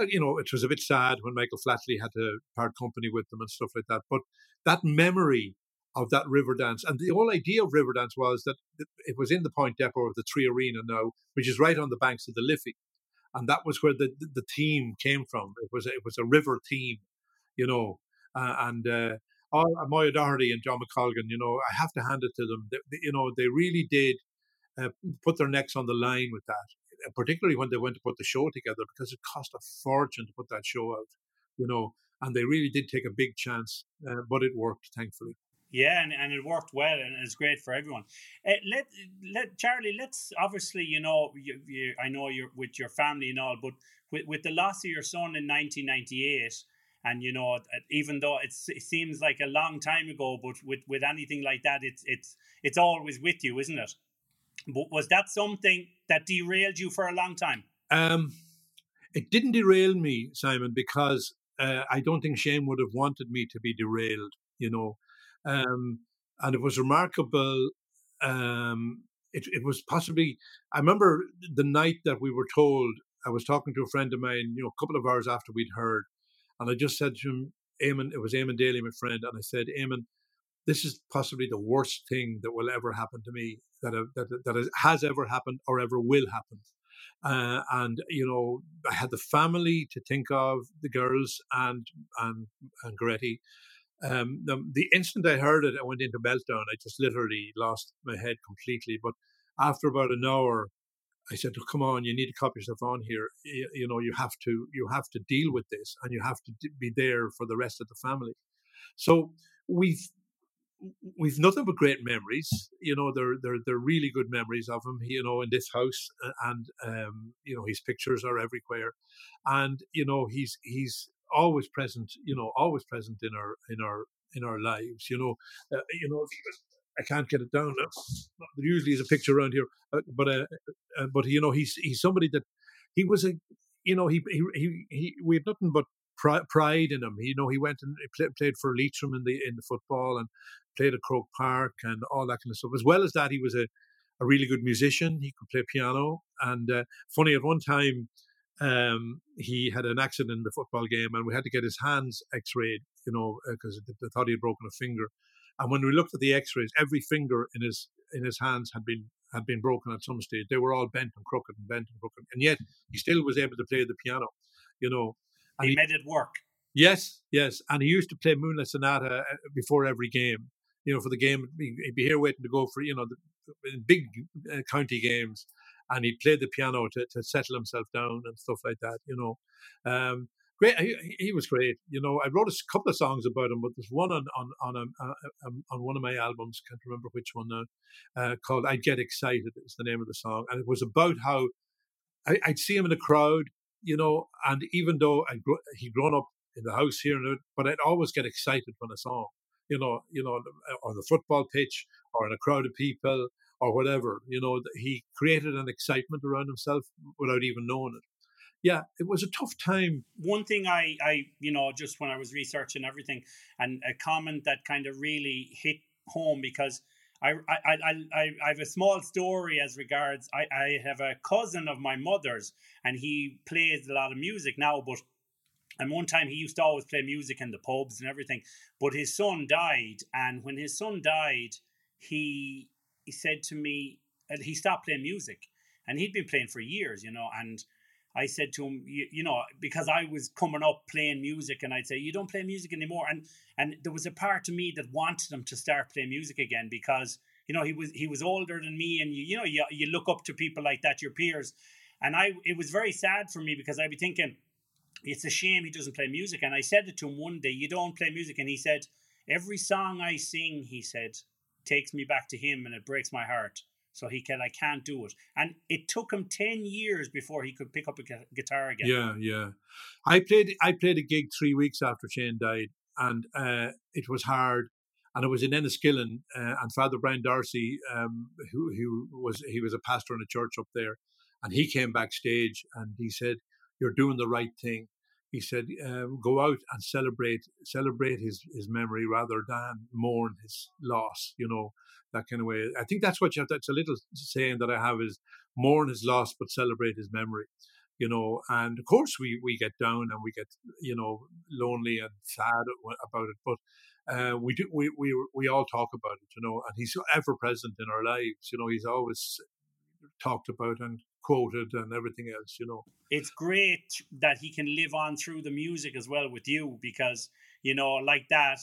Speaker 2: you know, it was a bit sad when Michael Flatley had to part company with them and stuff like that. But that memory of that Riverdance. And the whole idea of Riverdance was that it was in the Point Depot of the 3Arena now, which is right on the banks of the Liffey. And that was where the, the theme came from. It was it was a river team, you know. Uh, and uh, all, Moya Doherty and John McColgan, you know, I have to hand it to them. They, they, you know, they really did uh, put their necks on the line with that, particularly when they went to put the show together because it cost a fortune to put that show out, you know. And they really did take a big chance, uh, but it worked, thankfully.
Speaker 1: Yeah, and, and it worked well, and it's great for everyone. Uh, let let Charlie, let's obviously, you know, you, you, I know you're with your family and all, but with, with the loss of your son in 1998, and you know, even though it seems like a long time ago, but with, with anything like that, it's it's it's always with you, isn't it? But was that something that derailed you for a long time?
Speaker 2: Um, it didn't derail me, Simon, because uh, I don't think Shane would have wanted me to be derailed. You know, um, and it was remarkable. Um, it, it was possibly, I remember the night that we were told, I was talking to a friend of mine, you know, a couple of hours after we'd heard, and I just said to him, Eamon, it was Eamon Daly, my friend, and I said, Eamon, this is possibly the worst thing that will ever happen to me, that, that, that has ever happened or ever will happen. Uh, and you know, I had the family to think of, the girls and and and Gretti, um, the, the, instant I heard it, I went into meltdown. I just literally lost my head completely. But after about an hour, I said, oh, "Come on, you need to cop yourself on here. You, you, know, you have to you have to deal with this, and you have to be there for the rest of the family." So we've we've nothing but great memories. You know, they're they're they're really good memories of him. You know, in this house, and um, you know, his pictures are everywhere, and you know, he's he's always present, you know, always present in our in our in our lives. You know, uh, you know, I can't get it down. There usually is a picture around here, uh, but uh, uh, but you know, he's he's somebody that he was a, you know, he he he, he we had nothing but pride in him. You know, he went and played, for Leitrim in the in the football and played at Croke Park and all that kind of stuff. As well as that, he was a a really good musician. He could play piano. And uh, funny, at one time, um, he had an accident in the football game and we had to get his hands x-rayed, you know, because uh, they thought he had broken a finger. And when we looked at the x-rays, every finger in his in his hands had been had been broken at some stage. They were all bent and crooked and bent and crooked, and yet he still was able to play the piano, you know.
Speaker 1: And he, made it work.
Speaker 2: Yes, yes, and he used to play Moonlight Sonata uh, before every game. You know, for the game, he'd be here waiting to go for you know the big uh, county games and he played the piano to, to settle himself down and stuff like that, you know. Um, great, he, he, was great. You know, I wrote a couple of songs about him, but there's one on on on a, a, a, on one of my albums, can't remember which one now, uh, called "I Get Excited" is the name of the song, and it was about how I, would see him in a crowd, you know, and even though I gr- he'd grown up in the house here, but I'd always get excited when I saw him, you know, you know, on the uh, football pitch or in a crowd of people or whatever. You know, he created an excitement around himself without even knowing it. Yeah, it was a tough time.
Speaker 1: One thing I, I, you know, just when I was researching everything, and a comment that kind of really hit home because I, I, I, I, I have a small story as regards. I, I have a cousin of my mother's, and he plays a lot of music now, but and one time he used to always play music in the pubs and everything. But his son died, and when his son died, he he said to me, he stopped playing music, and he'd been playing for years, you know. And I said to him, you, you, know, because I was coming up playing music, and I'd say, "You don't play music anymore." And and there was a part of me that wanted him to start playing music again because you know he was he was older than me, and you you know you you look up to people like that, your peers. And I it was very sad for me because I'd be thinking, it's a shame he doesn't play music. And I said it to him one day, "You don't play music," and he said, "Every song I sing," he said, takes me back to him and it breaks my heart. So he can, I can't do it. And it took him 10 years before he could pick up a guitar again.
Speaker 2: Yeah, yeah. I played, I played a gig three weeks after Shane died and uh, it was hard. And it was in Enniskillen, uh, and Father Brian D'Arcy, um, who, who was he was a pastor in a church up there, and he came backstage and he said, "You're doing the right thing." He said, um, "Go out and celebrate celebrate his his memory rather than mourn his loss." You know that kind of way. I think that's what you have. That's a little saying that I have is mourn his loss, but celebrate his memory. You know, and of course we we get down and we get you know lonely and sad about it, but uh, we do we, we we all talk about it, you know, and he's ever present in our lives. You know, he's always talked about and quoted and everything else. You know,
Speaker 1: it's great that he can live on through the music as well with you because you know, like that.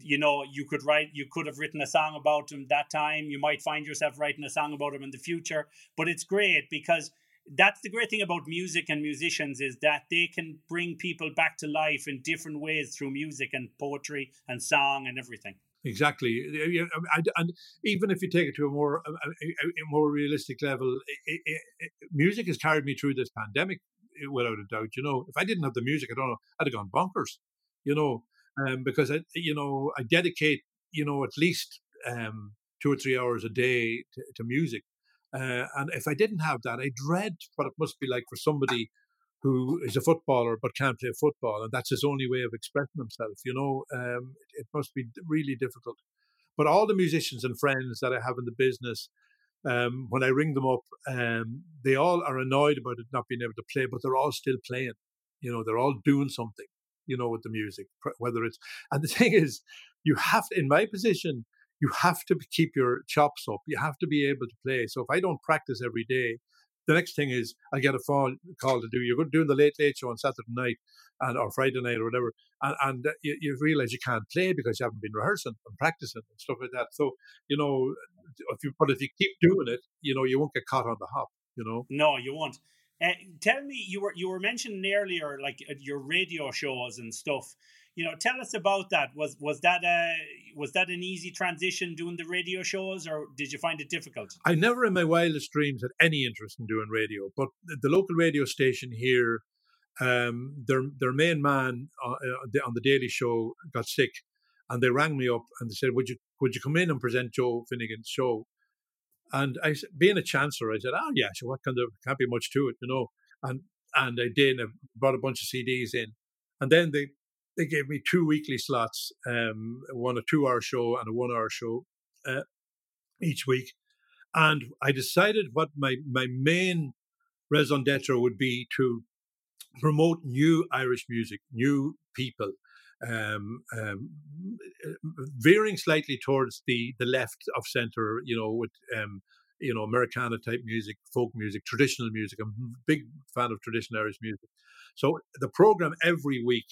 Speaker 1: You know, you could write, you could have written a song about him that time. You might find yourself writing a song about him in the future. But it's great because that's the great thing about music and musicians is that they can bring people back to life in different ways through music and poetry and song and everything.
Speaker 2: Exactly, and even if you take it to a more a, a more realistic level, it, it, music has carried me through this pandemic without a doubt. You know, if I didn't have the music, I don't know, I'd have gone bonkers. You know, um, because I, you know, I dedicate, you know, at least um, two or three hours a day to, to music, uh, and if I didn't have that, I dread what it must be like for somebody who is a footballer but can't play football, and that's his only way of expressing himself. You know, um, it, must be really difficult. But all the musicians and friends that I have in the business, um, when I ring them up, um, they all are annoyed about it not being able to play, but they're all still playing. You know, they're all doing something. You know, with the music, whether it's and the thing is, you have to, in my position, you have to keep your chops up. You have to be able to play. So if I don't practice every day, the next thing is I get a phone call to do. You're doing the late late show on Saturday night and or Friday night or whatever, and, and you, you, realize you can't play because you haven't been rehearsing and practicing and stuff like that. So you know, if you but if you keep doing it, you know, you won't get caught on the hop. You know,
Speaker 1: no, you won't. Uh, tell me, you were you were mentioning earlier, like uh, your radio shows and stuff you know, tell us about that. Was was that a was that an easy transition doing the radio shows, or did you find it difficult?
Speaker 2: I never, in my wildest dreams, had any interest in doing radio. But the local radio station here, um, their their main man uh, uh on the Daily Show got sick, and they rang me up and they said, "Would you would you come in and present Joe Finnegan's show?" And I, being a chancellor, I said, "Oh yeah, so what kind of can't be much to it, you know." And and I did. I brought a bunch of CDs in, and then they they gave me two weekly slots, um, one a two hour show and a one hour show uh, each week. And I decided what my, my main raison d'etre would be to promote new Irish music, new people, um, um, veering slightly towards the, the left of center, you know, with, um, you know, Americana type music, folk music, traditional music. I'm a big fan of traditional Irish music. So the program every week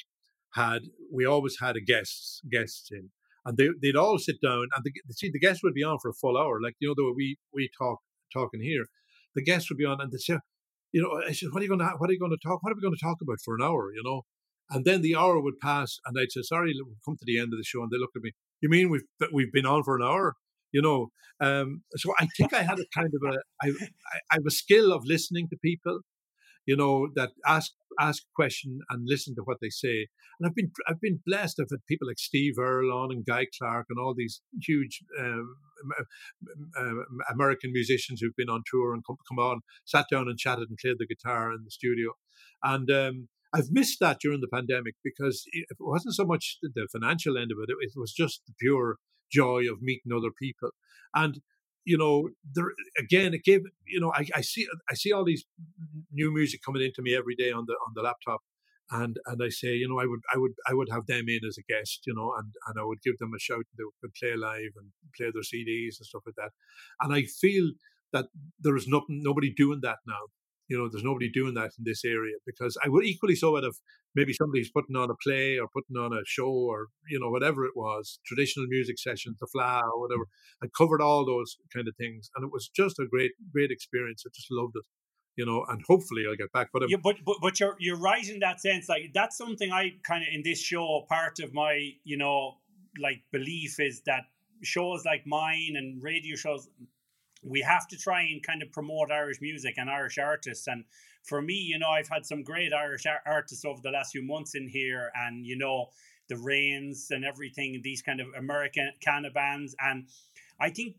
Speaker 2: had we always had a guests guests in, and they they'd all sit down and the, see the guests would be on for a full hour, like you know the way we we talk talking here. The guests would be on and they say, you know, I said, what are you going to what are you going to talk? What are we going to talk about for an hour? You know, and then the hour would pass, and I'd say, sorry, we've come to the end of the show, and they looked at me. You mean we've we've been on for an hour? You know, um, so I think I had a kind of a I, I, I have a skill of listening to people you know, that ask ask question and listen to what they say. And I've been I've been blessed. I've had people like Steve Earle on and Guy Clark and all these huge um, uh, American musicians who've been on tour and come, come on, sat down and chatted and played the guitar in the studio. And um, I've missed that during the pandemic because it wasn't so much the financial end of it; it was just the pure joy of meeting other people. And you know, there again, it gave you know, I, I see I see all these new music coming into me every day on the on the laptop, and and I say, you know, I would I would I would have them in as a guest, you know, and and I would give them a shout. They would play live and play their CDs and stuff like that. And I feel that there is nothing nobody doing that now. You know, there's nobody doing that in this area because I would equally so out of maybe somebody's putting on a play or putting on a show or you know whatever it was, traditional music sessions, the Fleadh or whatever. I covered all those kind of things, and it was just a great, great experience. I just loved it you know, and hopefully I'll get back. But
Speaker 1: yeah, but, but but you're you're right in that sense. Like that's something I kind of in this show. Part of my you know like belief is that shows like mine and radio shows we have to try and kind of promote Irish music and Irish artists. And for me, you know, I've had some great Irish artists over the last few months in here, and you know, the Rains and everything, these kind of American of bands. And I think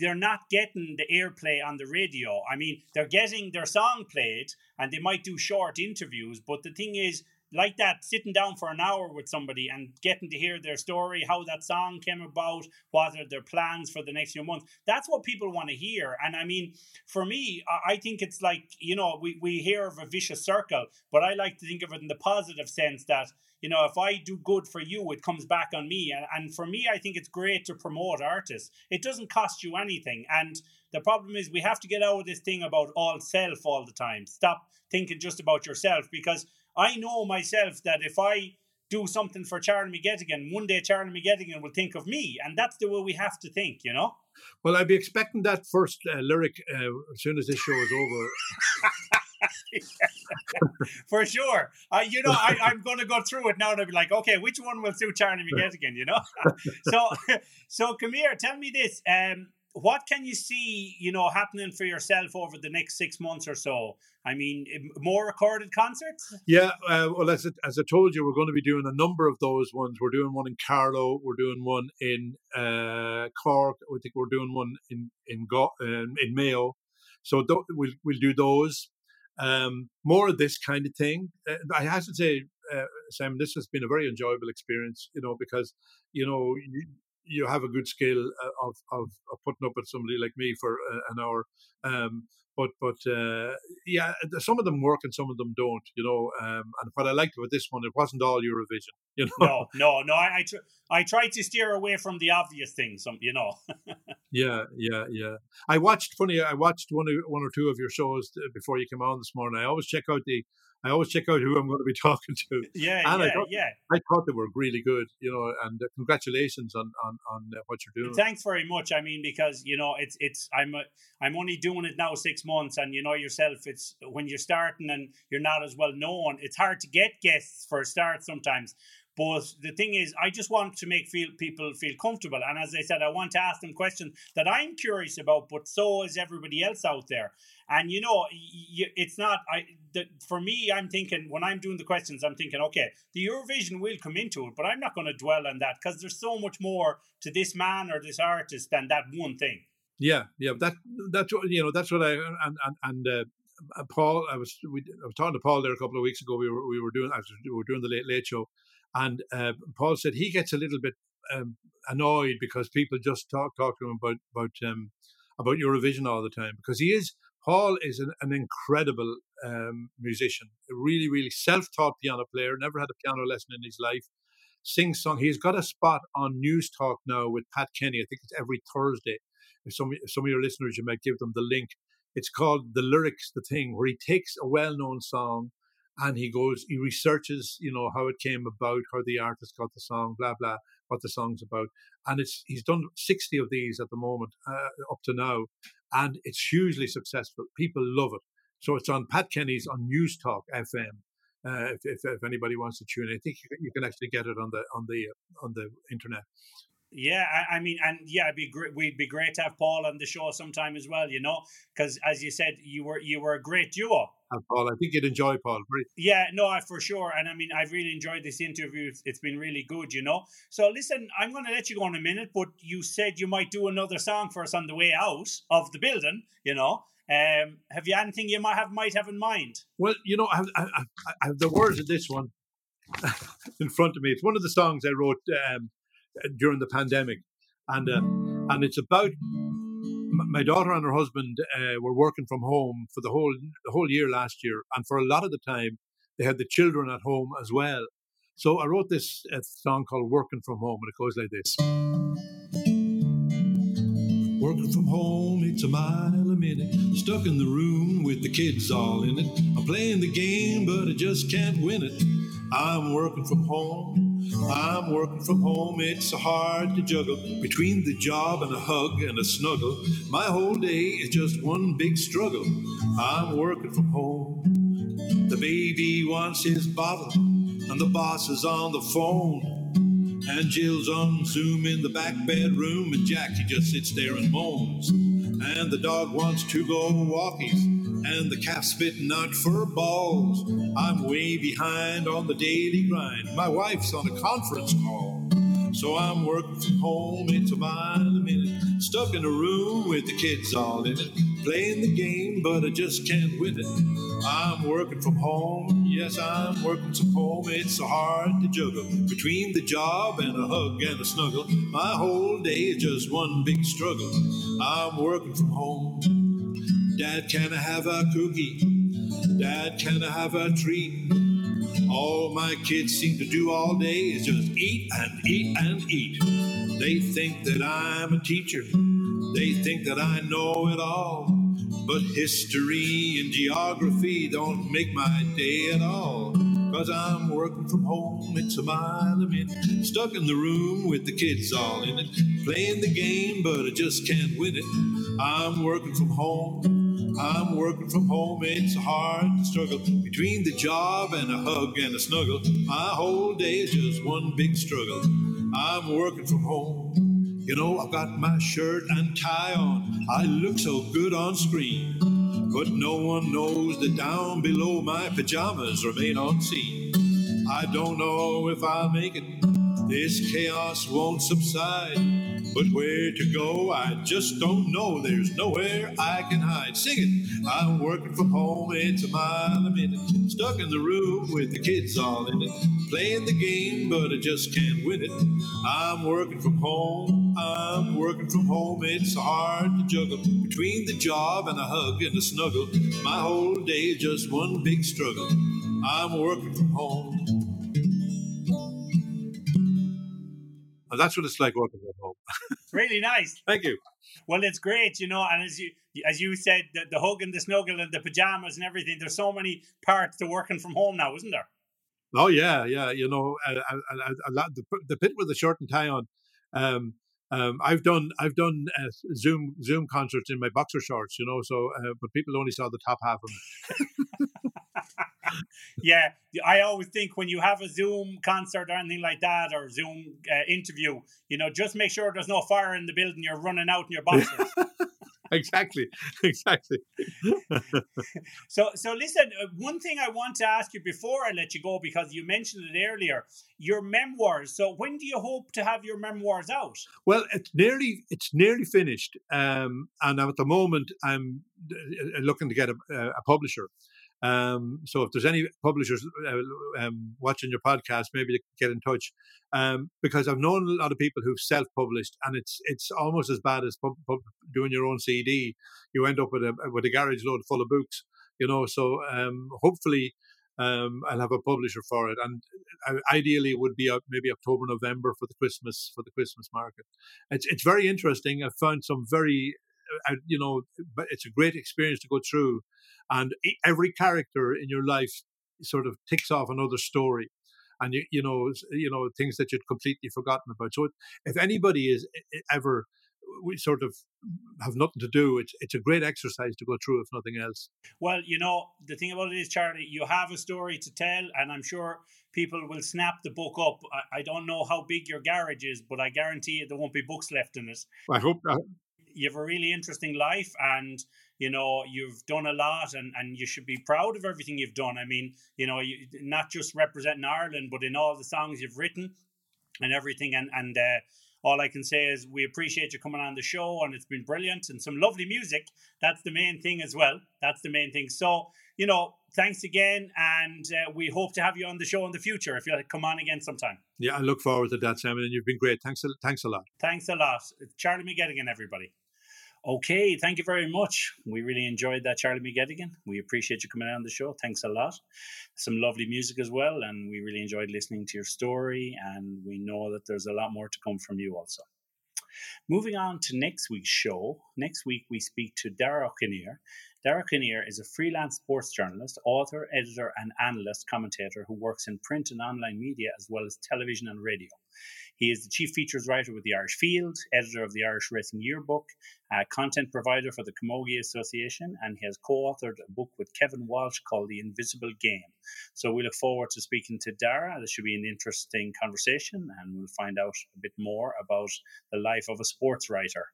Speaker 1: they're not getting the airplay on the radio. I mean, they're getting their song played and they might do short interviews, but the thing is, like that, sitting down for an hour with somebody and getting to hear their story, how that song came about, what are their plans for the next few months. That's what people want to hear. And I mean, for me, I think it's like, you know, we, we hear of a vicious circle, but I like to think of it in the positive sense that, you know, if I do good for you, it comes back on me. And, and for me, I think it's great to promote artists. It doesn't cost you anything. And the problem is we have to get out of this thing about all self all the time. Stop thinking just about yourself because I know myself that if I do something for Charlie McGettigan, one day Charlie McGettigan will think of me. And that's the way we have to think, you know?
Speaker 2: Well, I'd be expecting that first uh, lyric uh, as soon as this show is over.
Speaker 1: for sure. Uh, you know, I, am going to go through it now and I'll be like, okay, which one will suit Charlie McGettigan, you know? so, so come here, tell me this. Um, what can you see, you know, happening for yourself over the next six months or so? I mean, more recorded concerts?
Speaker 2: Yeah, uh, well, as, as I told you, we're going to be doing a number of those ones. We're doing one in Carlow, we're doing one in uh, Cork, I think we're doing one in in Go- um, in Mayo. So th- we'll we'll do those. Um, more of this kind of thing. Uh, I have to say, uh, Simon, this has been a very enjoyable experience. You know, because you know you, you have a good skill uh, of, of, of putting up with somebody like me for uh, an hour. Um, but but uh, yeah, some of them work and some of them don't. You know, um, and what I liked about this one, it wasn't all Eurovision. You know,
Speaker 1: no, no, no. I I, tr- I try to steer away from the obvious things. You know.
Speaker 2: yeah, yeah, yeah. I watched funny. I watched one one or two of your shows uh, before you came on this morning. I always check out the I always check out who I'm going to be talking to.
Speaker 1: Yeah, and yeah, I thought, yeah.
Speaker 2: I thought they were really good, you know, and uh, congratulations on on, on uh, what you're doing.
Speaker 1: Thanks very much. I mean, because you know, it's it's I'm a, I'm only doing it now six months, and you know yourself, it's when you're starting and you're not as well known, it's hard to get guests for a start sometimes. But the thing is, I just want to make feel people feel comfortable. And as I said, I want to ask them questions that I'm curious about, but so is everybody else out there. And you know, it's not. I the, for me, I'm thinking when I'm doing the questions, I'm thinking, okay, the Eurovision will come into it, but I'm not going to dwell on that because there's so much more to this man or this artist than that one thing.
Speaker 2: Yeah, yeah, that that's what you know. That's what I and and and. Uh, Paul, I was we, I was talking to Paul there a couple of weeks ago. We were we were doing we were doing the late late show, and uh, Paul said he gets a little bit um, annoyed because people just talk talk to him about about um, about Eurovision all the time because he is Paul is an, an incredible um, musician, a really really self taught piano player, never had a piano lesson in his life. Sings song. He's got a spot on Newstalk now with Pat Kenny. I think it's every Thursday. If some if some of your listeners, you might give them the link. It's called the lyrics, the thing, where he takes a well known song and he goes, he researches, you know, how it came about, how the artist got the song, blah blah, what the song's about, and it's he's done sixty of these at the moment uh, up to now, and it's hugely successful. People love it. So it's on Pat Kenny's on Newstalk FM. Uh, if, if, if anybody wants to tune in, I think you you can actually get it on the on the on the internet.
Speaker 1: Yeah, I, I, mean, and yeah, it'd be great. We'd be great to have Paul on the show sometime as well. You know, because as you said, you were you were a great duo.
Speaker 2: And Paul, I think you'd enjoy Paul.
Speaker 1: Yeah, no, for sure. And I mean, I've really enjoyed this interview. It's, it's been really good. You know. So listen, I'm going to let you go in a minute, but you said you might do another song for us on the way out of the building. You know. Um, have you anything you might have might have in mind?
Speaker 2: Well, you know, I have, I, I have the words of this one in front of me. It's one of the songs I wrote um, during the pandemic, and uh, and it's about my daughter and her husband uh, were working from home for the whole the whole year last year, and for a lot of the time they had the children at home as well. So I wrote this uh, song called "Working from Home," and it goes like this.
Speaker 3: Working from home, it's a mile a minute. Stuck in the room with the kids all in it. I'm playing the game, but I just can't win it. I'm working from home. I'm working from home, it's hard to juggle between the job and a hug and a snuggle. My whole day is just one big struggle. I'm working from home. The baby wants his bottle, and the boss is on the phone. And Jill's on Zoom in the back bedroom, and Jackie just sits there and moans. And the dog wants to go walkies and the calf spitting out for balls. I'm way behind on the daily grind. My wife's on a conference call. So I'm working from home, it's a mile a minute. Stuck in a room with the kids all in it. Playing the game, but I just can't win it. I'm working from home, Yes, I'm working from home. It's so hard to juggle between the job and a hug and a snuggle. My whole day is just one big struggle. I'm working from home. Dad, can I have a cookie? Dad, can I have a treat? All my kids seem to do all day is just eat and eat and eat. They think that I'm a teacher. They think that I know it all. But history and geography don't make my day at all. Cause I'm working from home, it's a mile a minute. Stuck in the room with the kids all in it. Playing the game, but I just can't win it. I'm working from home. I'm working from home, it's hard struggle between the job and a hug and a snuggle. My whole day is just one big struggle. I'm working from home. You know, I've got my shirt and tie on. I look so good on screen. But no one knows that down below my pajamas remain unseen. I don't know if I'll make it. This chaos won't subside. But where to go, I just don't know. There's nowhere I can hide. Sing it. I'm working from home. It's a mile a minute. Stuck in the room with the kids all in it. Playing the game, but I just can't win it. I'm working from home. I'm working from home. It's hard to juggle between the job and a hug and a snuggle. My whole day just one big struggle. I'm working from home.
Speaker 2: That's what it's like working from home.
Speaker 1: Really nice.
Speaker 2: Thank you.
Speaker 1: Well, it's great, you know, and as you as you said, the, the hug and the snuggle and the pajamas and everything. There's so many parts to working from home now, isn't there?
Speaker 2: Oh yeah, yeah. You know, uh, uh, a the, the bit with the shirt and tie on. Um, um, I've done I've done uh, Zoom Zoom concerts in my boxer shorts, you know. So, uh, but people only saw the top half of it.
Speaker 1: yeah, I always think when you have a Zoom concert or anything like that, or Zoom uh, interview, you know, just make sure there's no fire in the building. You're running out in your boxers.
Speaker 2: exactly, exactly.
Speaker 1: so, so listen. uh, One thing I want to ask you before I let you go, because you mentioned it earlier, your memoirs. So, when do you hope to have your memoirs out?
Speaker 2: Well, it's nearly it's nearly finished, um, and at the moment I'm uh, looking to get a, a publisher. Um, so if there's any publishers uh, um, watching your podcast, maybe get in touch. Um, because I've known a lot of people who've self-published, and it's it's almost as bad as pub, pub, doing your own CD. You end up with a with a garage load full of books, you know. So um, hopefully. Um, I'll have a publisher for it, and uh, ideally it would be maybe October, November for the Christmas for the Christmas market. It's it's very interesting. I've found some very, uh, you know, but it's a great experience to go through and every character in your life sort of ticks off another story and you, you know you know things that you'd completely forgotten about so if anybody is ever we sort of have nothing to do it's it's a great exercise to go through if nothing else
Speaker 1: Well, you know, the thing about it is, Charlie, you have a story to tell, and I'm sure people will snap the book up. I, I don't know how big your garage is, but I guarantee you there won't be books left in it.
Speaker 2: i hope
Speaker 1: You have a really interesting life, and you know you've done a lot, and, and you should be proud of everything you've done. I mean, you know, you, not just representing Ireland, but in all the songs you've written and everything. And and uh, all I can say is we appreciate you coming on the show, and it's been brilliant and some lovely music. That's the main thing as well. That's the main thing. So you know, thanks again, and uh, we hope to have you on the show in the future if you'll come on again sometime.
Speaker 2: yeah i look forward to that simon and you've been great thanks a, thanks a lot
Speaker 1: Thanks a lot, Charlie McGettigan, everybody. Okay, thank you very much. We really enjoyed that, Charlie McGettigan. We appreciate you coming on the show. Thanks a lot. Some lovely music as well, and we really enjoyed listening to your story. And we know that there's a lot more to come from you also. Moving on to next week's show. Next week, we speak to Dara Kinnear. Dara Kinnear is a freelance sports journalist, author, editor, and analyst commentator who works in print and online media as well as television and radio. He is the chief features writer with the Irish Field, editor of the Irish Racing Yearbook, content provider for the Camogie Association, and he has co authored a book with Kevin Walsh called The Invisible Game. So we look forward to speaking to Dara. This should be an interesting conversation, and we'll find out a bit more about the life of a sports writer.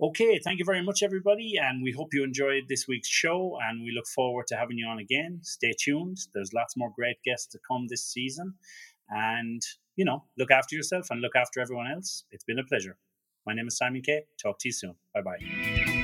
Speaker 1: Okay, thank you very much, everybody, and we hope you enjoyed this week's show. And we look forward to having you on again. Stay tuned. There's lots more great guests to come this season, and you know, look after yourself and look after everyone else. It's been a pleasure. My name is Simon Kay. Talk to you soon. Bye bye.